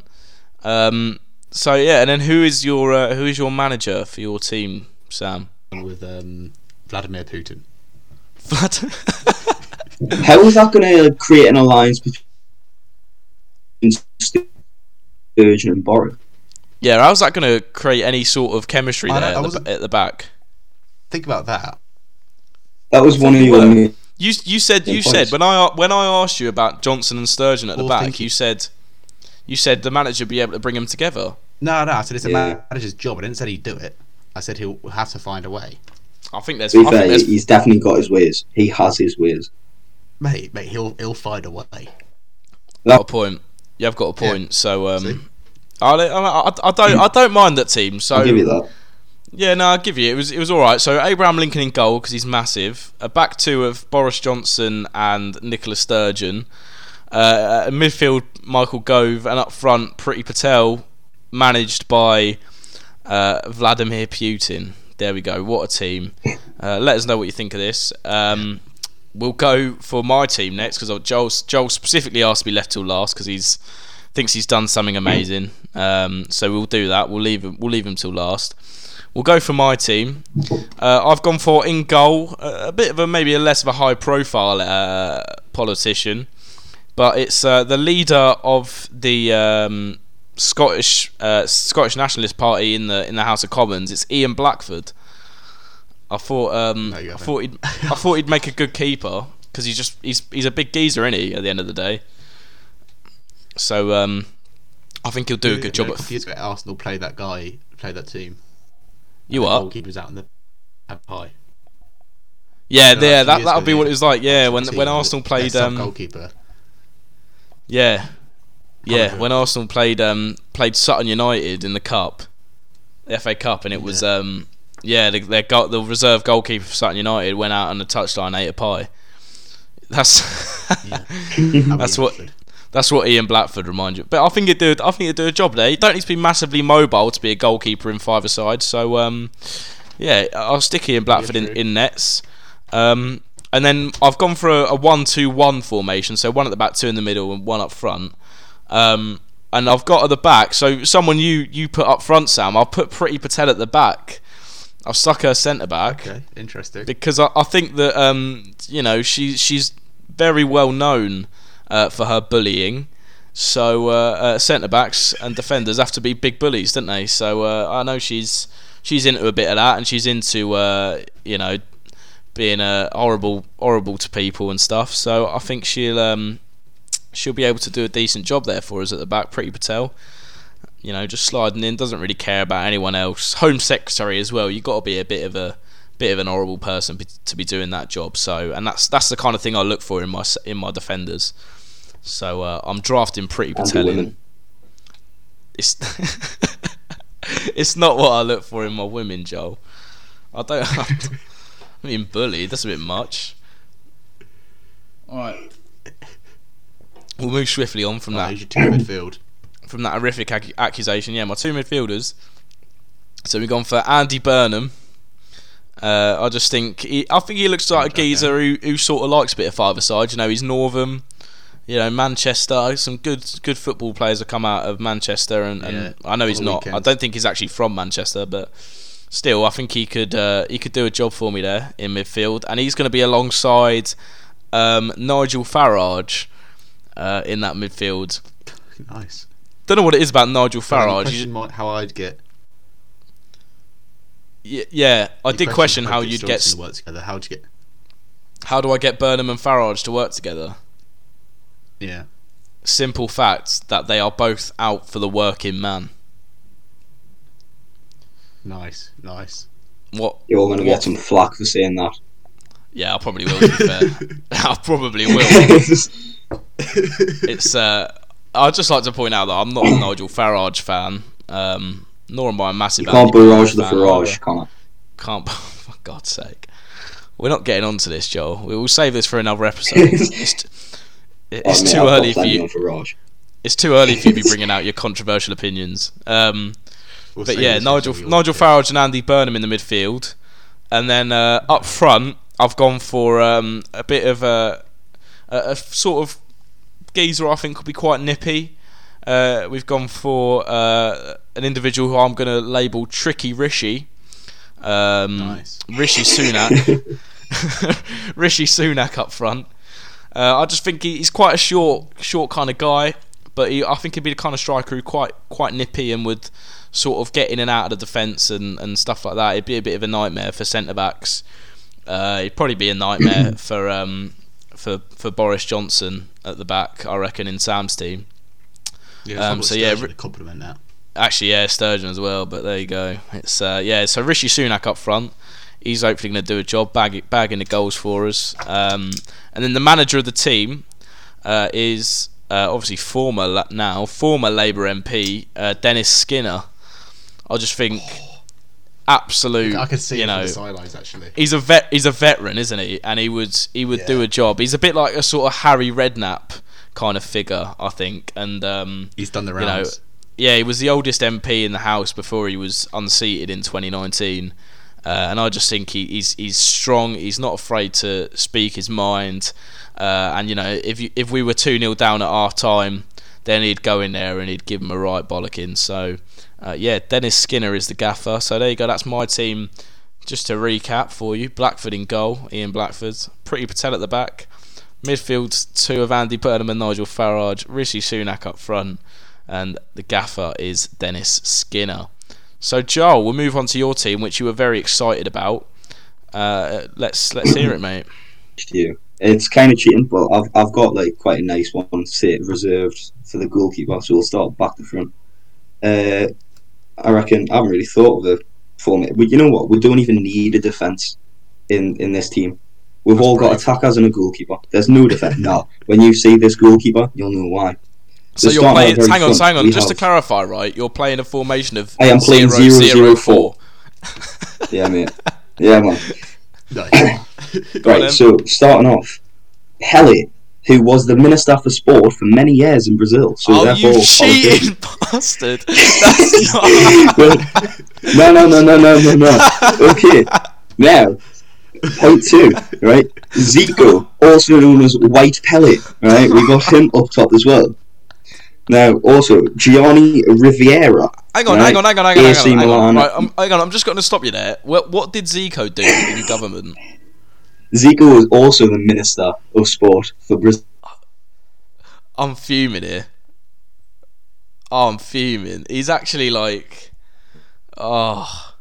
Um, so yeah, and then who is your uh, who is your manager for your team, Sam? with um, Vladimir Putin. How is that going to create an alliance between Sturgeon and Boris? yeah, how's that going to create any sort of chemistry I there don't- I at, the, at the back? Think about that. That was one of you your. Uh, you you said you Good said when I when I asked you about Johnson and Sturgeon at the Well, back, thank you. you said you said the manager would be able to bring them together. No, no. I said it's a Yeah. manager's job. I didn't say he'd do it. I said he'll have to find a way. I think there's. To be I think fair, there's he's definitely got his ways. He has his ways. Mate, mate, he'll he'll find a way. got a point. You have got a Yeah. point. So um, I, I, I don't I don't mind that team. So I'll give you that. Yeah, no, I'll give you. It was it was all right. So Abraham Lincoln in goal because he's massive. A back two of Boris Johnson and Nicola Sturgeon. Uh, a midfield Michael Gove and up front Priti Patel, managed by uh, Vladimir Putin. There we go. What a team. Uh, let us know what you think of this. Um, we'll go for my team next because Joel Joel specifically asked to be left till last because he's thinks he's done something amazing. Um, so we'll do that. We'll leave him. We'll leave him till last. We'll go for my team. Uh, I've gone for in goal, a, a bit of a maybe a less of a high profile uh, politician, but it's uh, the leader of the um, Scottish uh, Scottish Nationalist Party in the in the House of Commons. It's Ian Blackford. I thought um, No, I thought he'd I thought he'd make a good keeper because he's just he's he's a big geezer, isn't he? At the end of the day, so um, I think he'll do a good job. At years ago, Arsenal played that guy, play that team. you are. goalkeeper was out in the pie. Yeah, No, yeah, that that'll be what it was like. Yeah, when when Arsenal played, um, sub-goalkeeper. yeah, yeah, when Arsenal played um played Sutton United in the cup, the FA Cup, and it was um yeah the their goal, the reserve goalkeeper for Sutton United went out on the touchline ate a pie. That's Yeah. That's what- that's what Ian Blackford reminds you. But I think it do I think it do a job there. You don't need to be massively mobile to be a goalkeeper in five aside. So um yeah, I'll stick Ian Blackford in, true. in nets. Um and then I've gone for a, a one-two-one formation, so one at the back, two in the middle, and one up front. Um, and I've got at the back, so someone you you put up front, Sam. I'll put Priti Patel at the back. I've stuck her centre back Okay, interesting. because I, I think that um, you know she she's very well known uh, for her bullying. So uh, uh, centre backs and defenders have to be big bullies, don't they? So uh, I know she's she's into a bit of that, and she's into uh, you know being uh, horrible horrible to people and stuff. So I think she'll um, she'll be able to do a decent job there for us at the back. Priti Patel. You know, just sliding in, doesn't really care about anyone else. Home secretary as well. You've got to be a bit of a bit of an horrible person to be doing that job. So, and that's that's the kind of thing I look for in my in my defenders. So uh, I'm drafting Priti And Patel It's it's not what I look for in my women, Joel. I don't. I mean, bullied. That's a bit much. All right. We'll move swiftly on from Oh, that who's your two midfield? From that horrific ac- accusation. Yeah, my two midfielders. So we've gone for Andy Burnham, Uh, I just think he, I think he looks like a geezer who, who sort of likes a bit of five side. You know, he's Northern. You know, Manchester. Some good good football players have come out of Manchester, and, and Yeah, I know he's not. I don't think he's actually from Manchester, but still, I think he could uh, he could do a job for me there in midfield, and he's going to be alongside um, Nigel Farage uh, in that midfield. Nice. Don't know what it is about Nigel The Farage. question You- might- how I'd get. y- yeah, I the did question how Boris you'd get. To work together. How'd you get? How do I get Burnham and Farage to work together? Yeah. Simple fact that they are both out for the working man. Nice. Nice. What? You're all going to get some flack for saying that. Yeah, I probably will. To be fair, I probably will. It's. Uh, I'd just like to point out that I'm not a Nigel Farage fan. Um, nor am I a massive. you can't barrage the Farage. Connor. Can't. For God's sake, we're not getting onto this, Joel. We will save this for another episode. it's t- it's Oh, too I've early for you. Farage. It's too early for you to be bringing out your controversial opinions. Um, We'll but yeah, Nigel Nigel Farage and Andy Burnham in the midfield, and then uh, up front, I've gone for um, a bit of a, a, a sort of geezer. I think will be quite nippy. Uh, we've gone for uh, an individual who I'm going to label Tricky Rishi. Um, Nice. Rishi Sunak. Rishi Sunak up front. Uh, I just think he, he's quite a short, short kind of guy, but he, I think he'd be the kind of striker who quite, quite nippy and would sort of get in and out of the defence and, and stuff like that. It'd be a bit of a nightmare for centre backs. Uh, it'd probably be a nightmare for um, for for Boris Johnson at the back. I reckon in Sam's team. Yeah, Um, so yeah, yeah, Ri- compliment that. Actually, yeah, Sturgeon as well. But there you go. It's uh, yeah. So Rishi Sunak up front. He's hopefully going to do a job, bag, bagging the goals for us. Um, and then the manager of the team uh, is uh, obviously former now former Labour MP uh, Dennis Skinner. I just think absolute. I can see you know, the sidelines actually. he's a vet. He's a veteran, isn't he? And he would he would do a job. He's a bit like a sort of Harry Redknapp kind of figure, I think. And um, He's done the you know, rounds. yeah, he was the oldest MP in the House before he was unseated in 2019. Uh, and I just think he, he's he's strong. He's not afraid to speak his mind. Uh, and you know, if you, if we were two 0 down at half time, then he'd go in there and he'd give him a right bollocking. So, uh, yeah, Dennis Skinner is the gaffer. So there you go. That's my team. Just to recap for you: Blackford in goal, Ian Blackford, Priti Patel at the back, midfield two of Andy Burnham and Nigel Farage, Rishi Sunak up front, and the gaffer is Dennis Skinner. So Joel, we'll move on to your team, which you were very excited about. Uh, let's let's hear it, mate. to you. It's kind of cheating, but I've I've got like quite a nice one sit reserved for the goalkeeper, so we'll start back to front. Uh, I reckon I haven't really thought of a format, but you know what? We don't even need a defense in in this team. We've That's all got attackers and a goalkeeper. There's no defense. no, when you see this goalkeeper, you'll know why. So To you're playing. at the very Hang on, hang on. we Just to clarify, right? You're playing a formation of. I am playing zero, zero, zero, zero, four. Yeah, mate. Yeah, man. Nice. Right, so starting off, Pele, who was the Minister for Sport for many years in Brazil. So oh, therefore, you cheating bastard! That's not. Well, no, no, no, no, no, no, no. Okay, now, point two, right? Zico, also known as White Pele, right? We got him up top as well. Now, also, Gianni Rivera. Hang on, right? hang on, hang on, hang on, hang on. Hang on. Right, I'm, hang on, I'm just going to stop you there. What, what did Zico do in government? Zico was also the Minister of Sport for Brazil. I'm fuming here. Oh, I'm fuming. He's actually like, oh,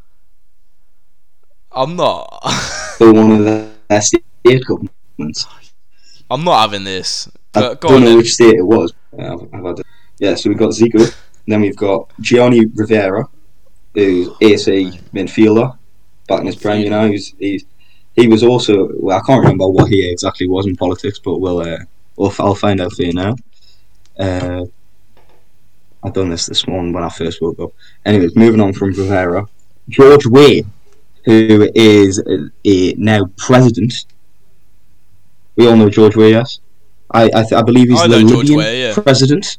I'm not. for one of their state governments. I'm not having this. I go don't on know then. which state it was. I've, I've had it. Yeah, so we've got Zico, then we've got Gianni Rivera, who's AC midfielder, back in his prime. You know, he's, he's he was also. Well, I can't remember what he exactly was in politics, but we'll, uh, we'll I'll find out for you now. Uh, I've done this this morning when I first woke up. Anyways, moving on from Rivera, George Weah, who is uh, uh, now president. We all know George Weah, yes. I I, th- I believe he's I the Libyan Weah, yeah. president.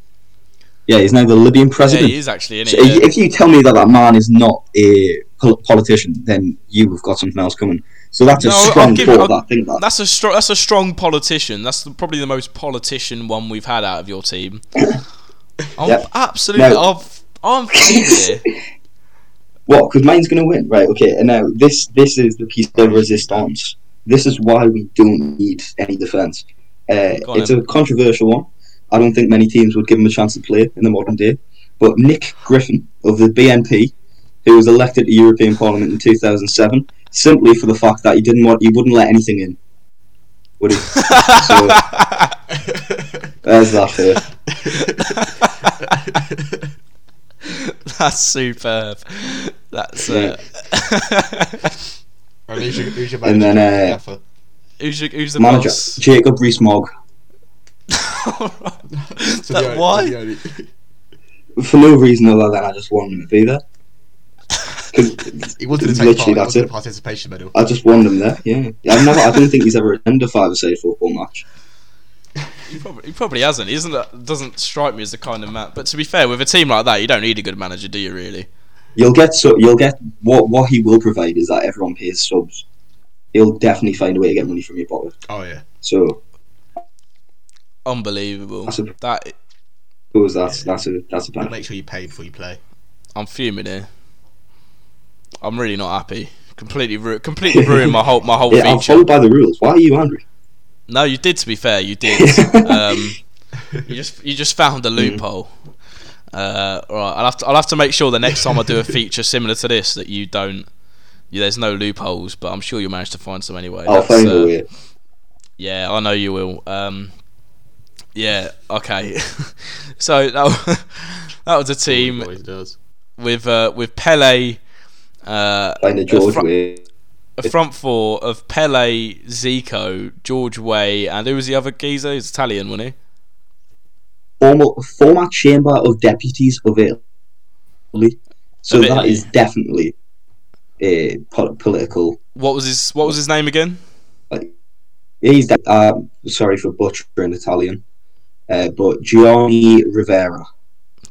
Yeah, he's now the Libyan president. Yeah, he is actually So it. if- you tell me that that man is not a pol- politician, then you have got something else coming. So that's a No, I'll strong give- thought. I'll- I think that. That's a strong. That's a strong politician. That's the, probably the most politician one we've had out of your team. I'm Yep. absolutely. No. I've, I'm here. What? Because mine's going to win, right? Okay. And now this this is the piece de resistance. This is why we don't need any defense. Uh, it's a controversial one. I don't think many teams would give him a chance to play in the modern day. But Nick Griffin of the BNP, who was elected to European Parliament in 2007, simply for the fact that he didn't want, he wouldn't let anything in. Would he? so there's that for you. That's superb. That's uh, Right, who's your, who's your And then, uh, who's your, who's the Manager boss? Jacob Rees-Mogg. So that, why? the only- For no reason other than I just wanted him to be there. 'Cause He wanted to take literally part. He that's wanted a it. participation medal. I just wanted him there. Yeah, I've never. I don't think he's ever attended a five-a-side football match. He probably, he probably hasn't. He isn't. Doesn't strike me as the kind of man. But to be fair, with a team like that, you don't need a good manager, do you? Really? You'll get so you'll get what what he will provide is that everyone pays subs. He'll definitely find a way to get money from your pocket. Oh yeah. So Unbelievable. That's a- That suppose that's that's a that's a benefit. Make sure you pay before you play. I'm fuming here. I'm really not happy. Completely, ru- completely ruined my whole my whole Yeah, I'm feature. followed by the rules. Why are you angry? No, you did. To be fair, you did. um, you just you just found a Mm. loophole. Uh, all right, I'll have to I'll have to make sure the next time I do a feature similar to this that you don't. You, there's no loopholes, but I'm sure you'll manage to find some anyway. I'll find uh, a. Yeah, I know you will. Um, yeah, okay. so that, wa- that was a team with uh, with Pele. Uh, a a George fr- way. a front four of Pele, Zico, George Weah, and who was the other geezer? He's Italian, wasn't he? Former former chamber of deputies of Italy. So Of that Italy. is definitely a po- political. What was his What was his name again? He's de- uh, sorry for butchering Italian, uh, but Gianni Rivera.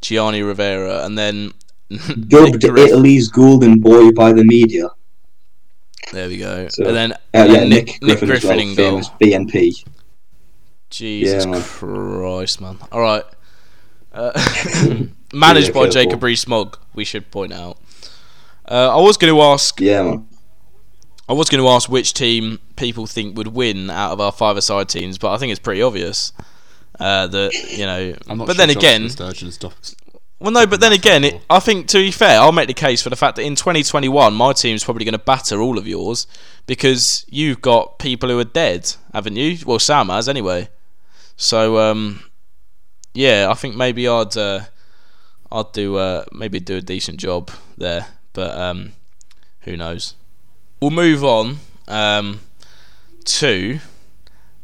Gianni Rivera, and then dubbed Italy's golden boy by the media. There we go. So- and then Uh, yeah, Nick, Nick, Griffin, Griffin well, in goal. famous BNP. Jesus Yeah, man. Christ, man. All right. Uh, managed Yeah, by. Jacob Rees-Mogg. We should point out. Uh, I was going to ask. Yeah, man. I was going to ask which team people think would win out of our five-a-side teams, but I think it's pretty obvious uh, that you know. I'm not but sure then Johnson again, and Sturgeon stuff. Well, no. But then again, it, I think to be fair, I'll make the case for the fact that in 2021, my team's probably going to batter all of yours because you've got people who are dead, haven't you? Well, Sam has anyway. So um, yeah, I think maybe I'd uh, I'd do uh, maybe do a decent job there, but um, who knows? We'll move on um, to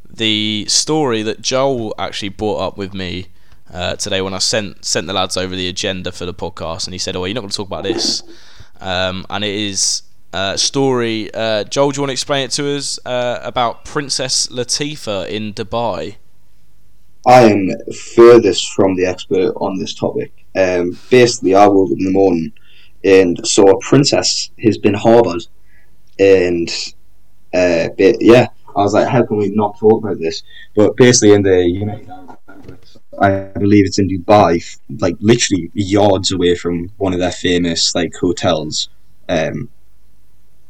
the story that Joel actually brought up with me uh, today when I sent sent the lads over the agenda for the podcast, and he said, "Oh, you're not going to talk about this," um, and it is a story. Uh, Joel, do you want to explain it to us uh, about Princess Latifa in Dubai? I am furthest from the expert on this topic. Um, basically, I woke up in the morning and saw a princess has been harboured, and uh, ba- yeah, I was like, how can we not talk about this? But basically, in the United Arab I believe it's in Dubai, like literally yards away from one of their famous like hotels. Um,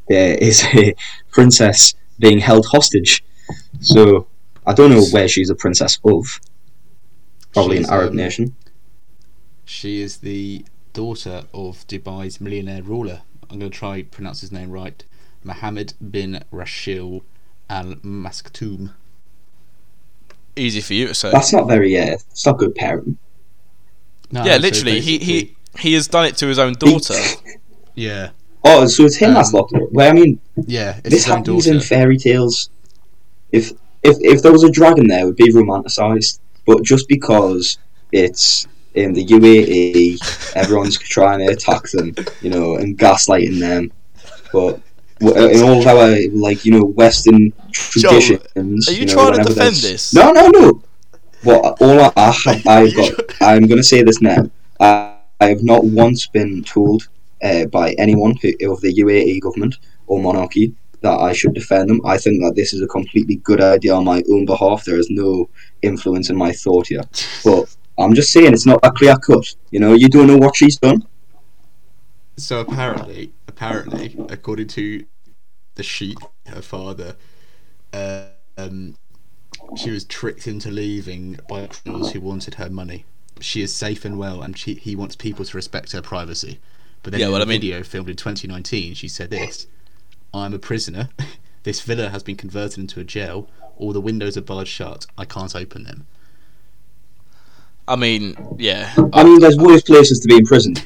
there is a princess being held hostage. So I don't know where she's a princess of. Probably She's, an Arab um, nation. She is the daughter of Dubai's millionaire ruler. I'm going to try pronounce his name right. Mohammed bin Rashid Al Maktoum. Easy for you to say. That's not very. Uh, it's not good parenting. No, yeah, so literally, he, he he has done it to his own daughter. Yeah, Oh, so it's him that's Um, locked up. Well, I mean, yeah. It's this his happens daughter. in fairy tales. If if if there was a dragon there, it would be romanticised. But just because it's in the UAE, everyone's trying to attack them, you know, and gaslighting them. But w- in all of our like you know Western traditions, are you know, trying to defend there's- this? No, no, no. What all I, I have, I've got. I'm going to say this now. I, I have not once been told uh, by anyone who, of the UAE government or monarchy that I should defend them. I think that this is a completely good idea on my own behalf. There is no influence in my thought here, but I'm just saying it's not a clear cut. You know, you don't know what she's done. So apparently, apparently, according to the sheet, her father, uh, um, she was tricked into leaving by criminals who wanted her money. She is safe and well, and she, he wants people to respect her privacy. But then Yeah, in well, a I mean- video filmed in 2019, she said this: "I'm a prisoner. this villa has been converted into a jail. All the windows are barred shut. I can't open them." I mean, yeah, I mean, there's worse places to be imprisoned.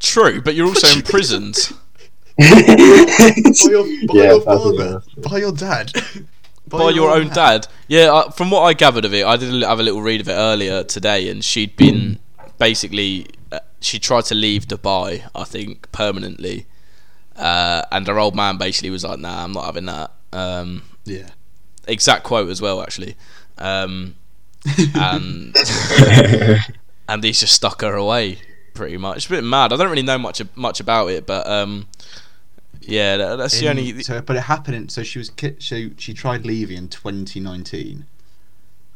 True, but you're also imprisoned. By your, by Yeah, your father, by your dad, by your own dad. Yeah, uh, from what I gathered of it, I did have a little read of it earlier today, and she'd been basically uh, she tried to leave Dubai, I think, permanently, uh, and her old man basically was like, "Nah, I'm not having that." Um, Yeah. exact quote as well, actually, um, and and he's just stuck her away pretty much. It's a bit mad. I don't really know much much about it, but um, yeah, that, that's the In- only. So, but it happened. In, so she was. ki- So she tried leaving in 2019.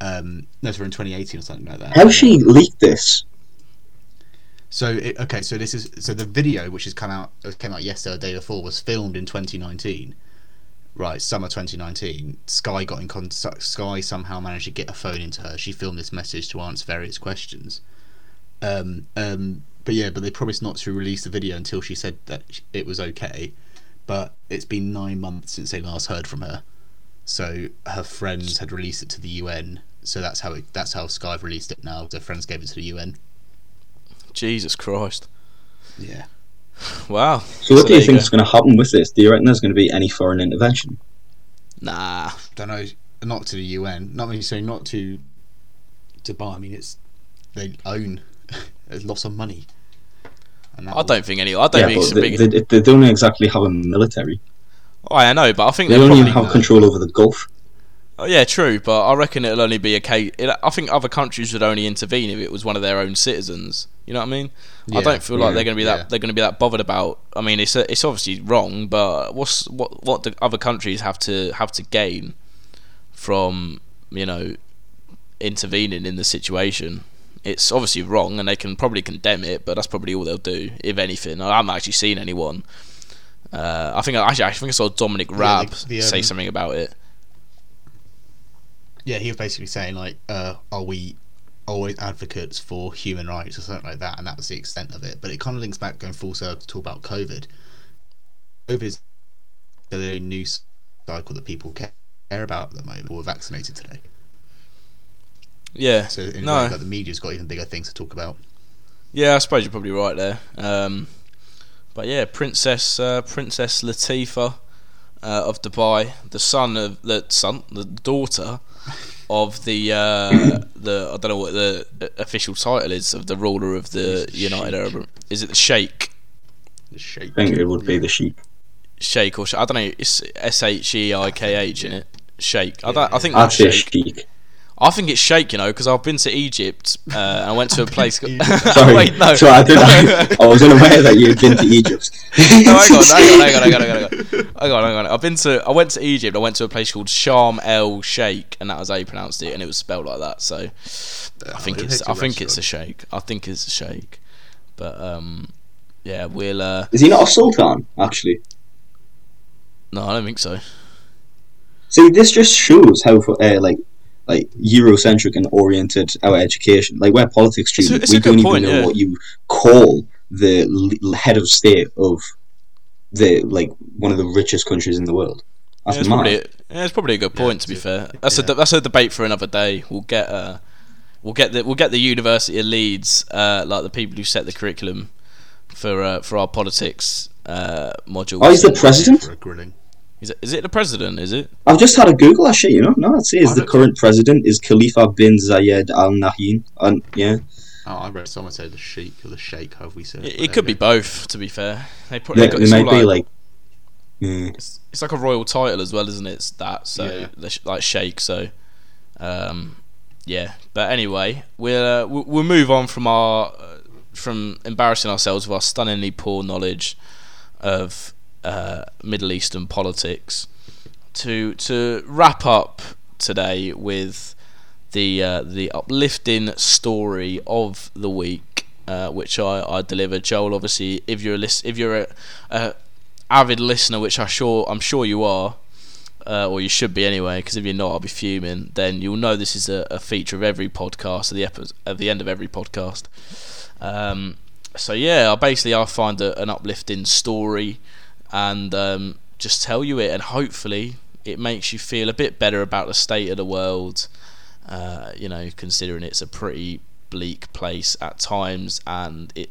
Um, no, sorry, in 2018 or something like that. How she leaked this? So it, okay, so this is so the video which has come out came out yesterday or the day before was filmed in 2019. Right, summer 2019. Sky got in contact. Sky somehow managed to get a phone into her. She filmed this message to answer various questions. Um, um, but yeah, but they promised not to release the video until she said that it was okay. But it's been nine months since they last heard from her. So her friends had released it to the UN. So that's how it, that's how Sky have released it now. Their friends gave it to the UN. Jesus Christ! Yeah. Wow. So, what do you think go. is going to happen with this? Do you reckon there's going to be any foreign intervention? Nah. don't know, not to the UN, not really saying not to Dubai. I mean, it's they own there's lots of money. And that I will- don't think any. I don't yeah, think it's but a they, big. they, they don't exactly have a military. oh, I know, but I think They they're don't probably. have control over the Gulf. Oh, yeah, true, but I reckon it'll only be a case. It, I think other countries would only intervene if it was one of their own citizens. You know what I mean? I don't feel like yeah, they're going to be yeah. that. They're going to be that bothered about. I mean, it's it's obviously wrong, but what's what what do other countries have to have to gain from you know intervening in the situation? It's obviously wrong, and they can probably condemn it, but that's probably all they'll do, if anything. I haven't actually seen anyone. Uh, I think I actually I think I saw Dominic Yeah, Raab the- the, say um, something about it. Yeah, he was basically saying like, uh, "Are we always advocates for human rights or something like that?" And that was the extent of it. But it kind of links back going full circle to talk about COVID. COVID is the news cycle that people care care about at the moment. We're vaccinated today, Yeah. so in no. way, like, the media's got even bigger things to talk about. Yeah, I suppose you're probably right there. Um, but yeah, Princess uh, Princess Latifa uh, of Dubai, the son of the son, the daughter of the uh, the I don't know what the official title is of the ruler of the the United Sheikh. Arab. Is it the Sheikh? The shape. I think it would be the sheep. Sheikh or Sh- I don't know. It's S H E I K H in it. Sheikh. I, Yeah, don't, I yeah. think I'd that's say Sheikh. I think it's shake, you know, because I've been to Egypt. Uh, I went to a place. Sorry, Wait, no. Sorry, I, I, I was unaware that you had been to Egypt. hang on, hang on. I've been to. I went to Egypt. I went to a place called Sharm El Sheikh, and that was how you pronounced it, and it was spelled like that. So, I think it's. I think it's a shake. I think it's a shake. But um, yeah, we'll. Uh, Is he not a sultan actually? No, I don't think so. See, this just shows how uh, like like Eurocentric and oriented our education. Like we're politics It's a- students, it's we don't even know yeah. what you call the l- head of state of the like one of the richest countries in the world. That's yeah, it's mad. probably, yeah, it's probably a good point. to be fair, that's a that's a debate for another day. We'll get uh, we'll get the we'll get the University of Leeds, uh, like the people who set the curriculum for uh, for our politics uh, module. Oh, he's the president. For a grilling. Is it, is it the president? Is it? I've just had a Google that shit, you know. No, it says I the don't- current president is Khalifa bin Zayed Al Nahyan. And yeah, Oh, I read someone said the sheik or the sheikh, Have we say it. It, it could be both. To be fair, they probably yeah got, it it's, might all be like, like. Yeah. it's, it's like a royal title as well, isn't it? It's that so Yeah. the like sheikh. So, um, yeah. But anyway, we'll uh, we'll, we'll move on from our uh, from embarrassing ourselves with our stunningly poor knowledge of uh, Middle Eastern politics to to wrap up today with the uh, the uplifting story of the week, uh, which I, I delivered. Joel, obviously, if you're a list, if you're a, a avid listener, which I sure I'm sure you are, uh, or you should be anyway, because if you're not, I'll be fuming. Then you'll know this is a, a feature of every podcast, at the epi- at the end of every podcast. Um, so yeah, I basically I find a, an uplifting story, and um, just tell you it, and hopefully it makes you feel a bit better about the state of the world. Uh, you know, considering it's a pretty bleak place at times, and it,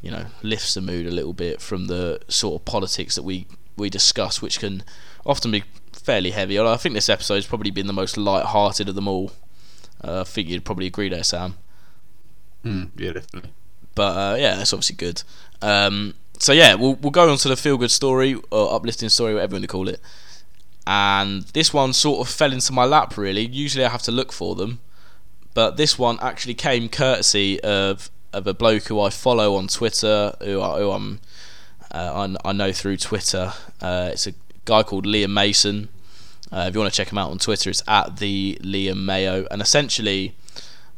you know, lifts the mood a little bit from the sort of politics that we we discuss, which can often be fairly heavy. Although I think this episode's probably been the most light-hearted of them all. Uh, I think you'd probably agree there, Sam. Mm, yeah, definitely. But uh, yeah, it's obviously good. Um, so yeah, we'll we'll go on to the feel good story or uplifting story, whatever you want to call it. And this one sort of fell into my lap really. Usually I have to look for them, but this one actually came courtesy of of a bloke who I follow on Twitter, who, I, who I'm uh, I, I know through Twitter. Uh, it's a guy called Liam Mason. Uh, if you want to check him out on Twitter, it's at the Liam Mayo. And essentially,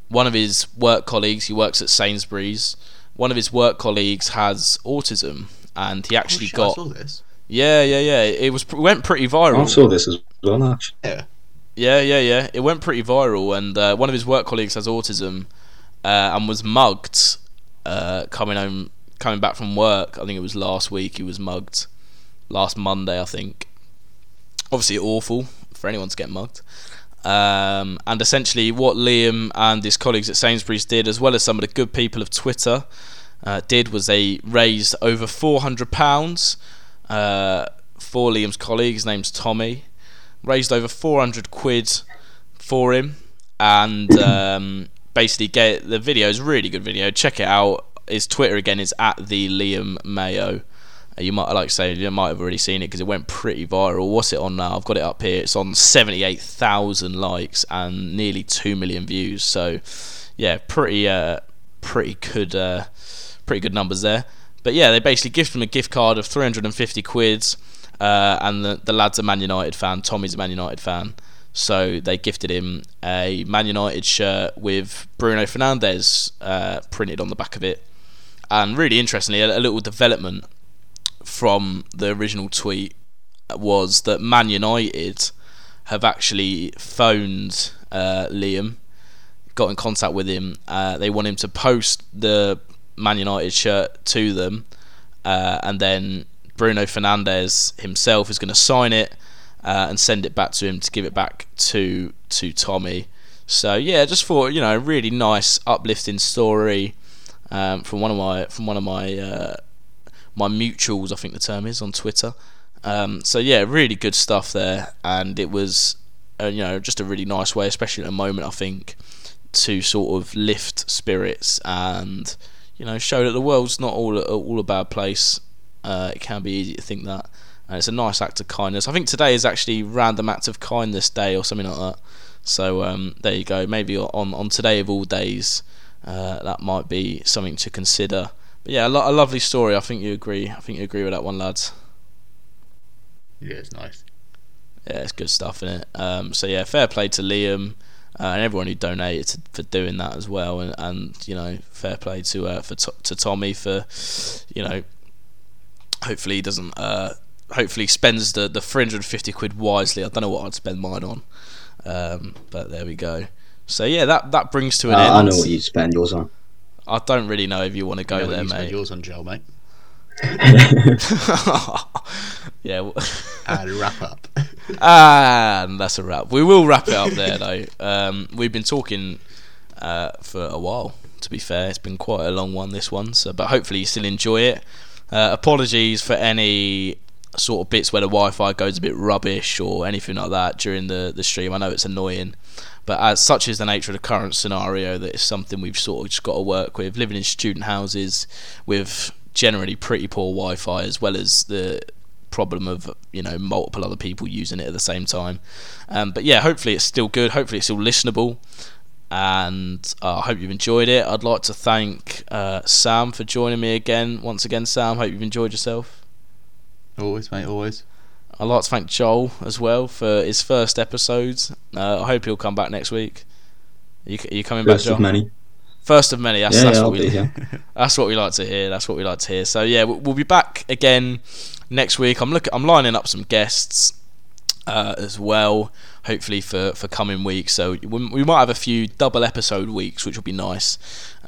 one of his work colleagues, he works at Sainsbury's. One of his work colleagues has autism, and he actually oh, shit, got I saw this. yeah, yeah, yeah. It was went pretty viral. I saw this as well, actually. Yeah. Yeah, yeah, yeah. It went pretty viral, and uh, one of his work colleagues has autism, uh, and was mugged uh, coming home, coming back from work. I think it was last week. He was mugged last Monday, I think. Obviously, awful for anyone to get mugged. Um, and essentially, what Liam and his colleagues at Sainsbury's did, as well as some of the good people of Twitter, uh, did was they raised over four hundred pounds uh, for Liam's colleague. His name's Tommy. Raised over four hundred quid for him, and um, basically get the video is really good video. Check it out. His Twitter again is at the Liam Mayo. You might like say you might have already seen it because it went pretty viral. What's it on now? I've got it up here. It's on seventy eight thousand likes and nearly two million views. So yeah, pretty uh, pretty good uh, pretty good numbers there. But yeah, they basically gifted him a gift card of 350 quid, uh, and the, the lad's a Man United fan. Tommy's a Man United fan, so they gifted him a Man United shirt with Bruno Fernandes uh, printed on the back of it. And really interestingly, a, a little development from the original tweet was that Man United have actually phoned uh, Liam, got in contact with him. Uh, they want him to post the Man United shirt to them, uh, and then Bruno Fernandes himself is going to sign it uh, and send it back to him to give it back to to Tommy. So yeah, just for you know, really nice uplifting story um, from one of my from one of my uh, my mutuals, I think the term is on Twitter. Um, so yeah, really good stuff there, and it was uh, you know just a really nice way, especially at a moment I think to sort of lift spirits and you know show that the world's not all all a bad place. Uh, it can be easy to think that, and it's a nice act of kindness. I think today is actually Random Act of Kindness Day or something like that. So um, there you go. Maybe on on today of all days, uh, that might be something to consider. But yeah, a, lo- a lovely story. I think you agree. I think you agree with that one, lads. Yeah, it's nice. Yeah, it's good stuff in it. Um, so yeah, fair play to Liam uh, and everyone who donated to, for doing that as well, and, and you know, fair play to uh, for to, to Tommy for, you know, hopefully he doesn't. Uh, hopefully he spends the the 350 quid wisely. I don't know what I'd spend mine on, um, but there we go. So yeah, that that brings to an Uh, end. I know what you spend yours on. I don't really know if you want to go You know there, you mate. yours on Joel, mate. yeah, And wrap up. and that's a wrap. We will wrap it up there, though. Um, we've been talking uh, for a while. To be fair, it's been quite a long one. This one, so but hopefully you still enjoy it. Uh, apologies for any sort of bits where the Wi-Fi goes a bit rubbish or anything like that during the the stream. I know it's annoying, but as such is the nature of the current scenario, that is something we've sort of just got to work with. Living in student houses with generally pretty poor Wi-Fi, as well as the problem of you know multiple other people using it at the same time. Um, but yeah, hopefully it's still good. Hopefully it's still listenable. and uh, I hope you've enjoyed it. I'd like to thank uh, Sam for joining me again. Once again, Sam, hope you've enjoyed yourself. Always, mate, always. I'd like to thank Joel as well for his first episodes. Uh, I hope he'll come back next week. Are you, are you coming First back, Joel? of many. First of many. That's, Yeah, that's yeah, what we be that's what we like to hear. That's what we like to hear. So yeah, we'll, we'll be back again next week. I'm looking. I'm lining up some guests uh, as well. Hopefully for, for coming weeks. So we, we might have a few double episode weeks, which will be nice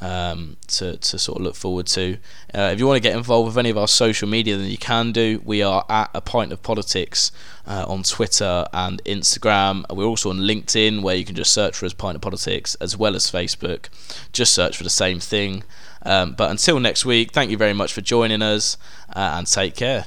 um, to to sort of look forward to. Uh, if you want to get involved with any of our social media, then you can do. We are at a pint of politics uh, on Twitter and Instagram. We're also on LinkedIn, where you can just search for us pint of politics, as well as Facebook. Just search for the same thing. Um, but until next week, thank you very much for joining us, uh, and take care.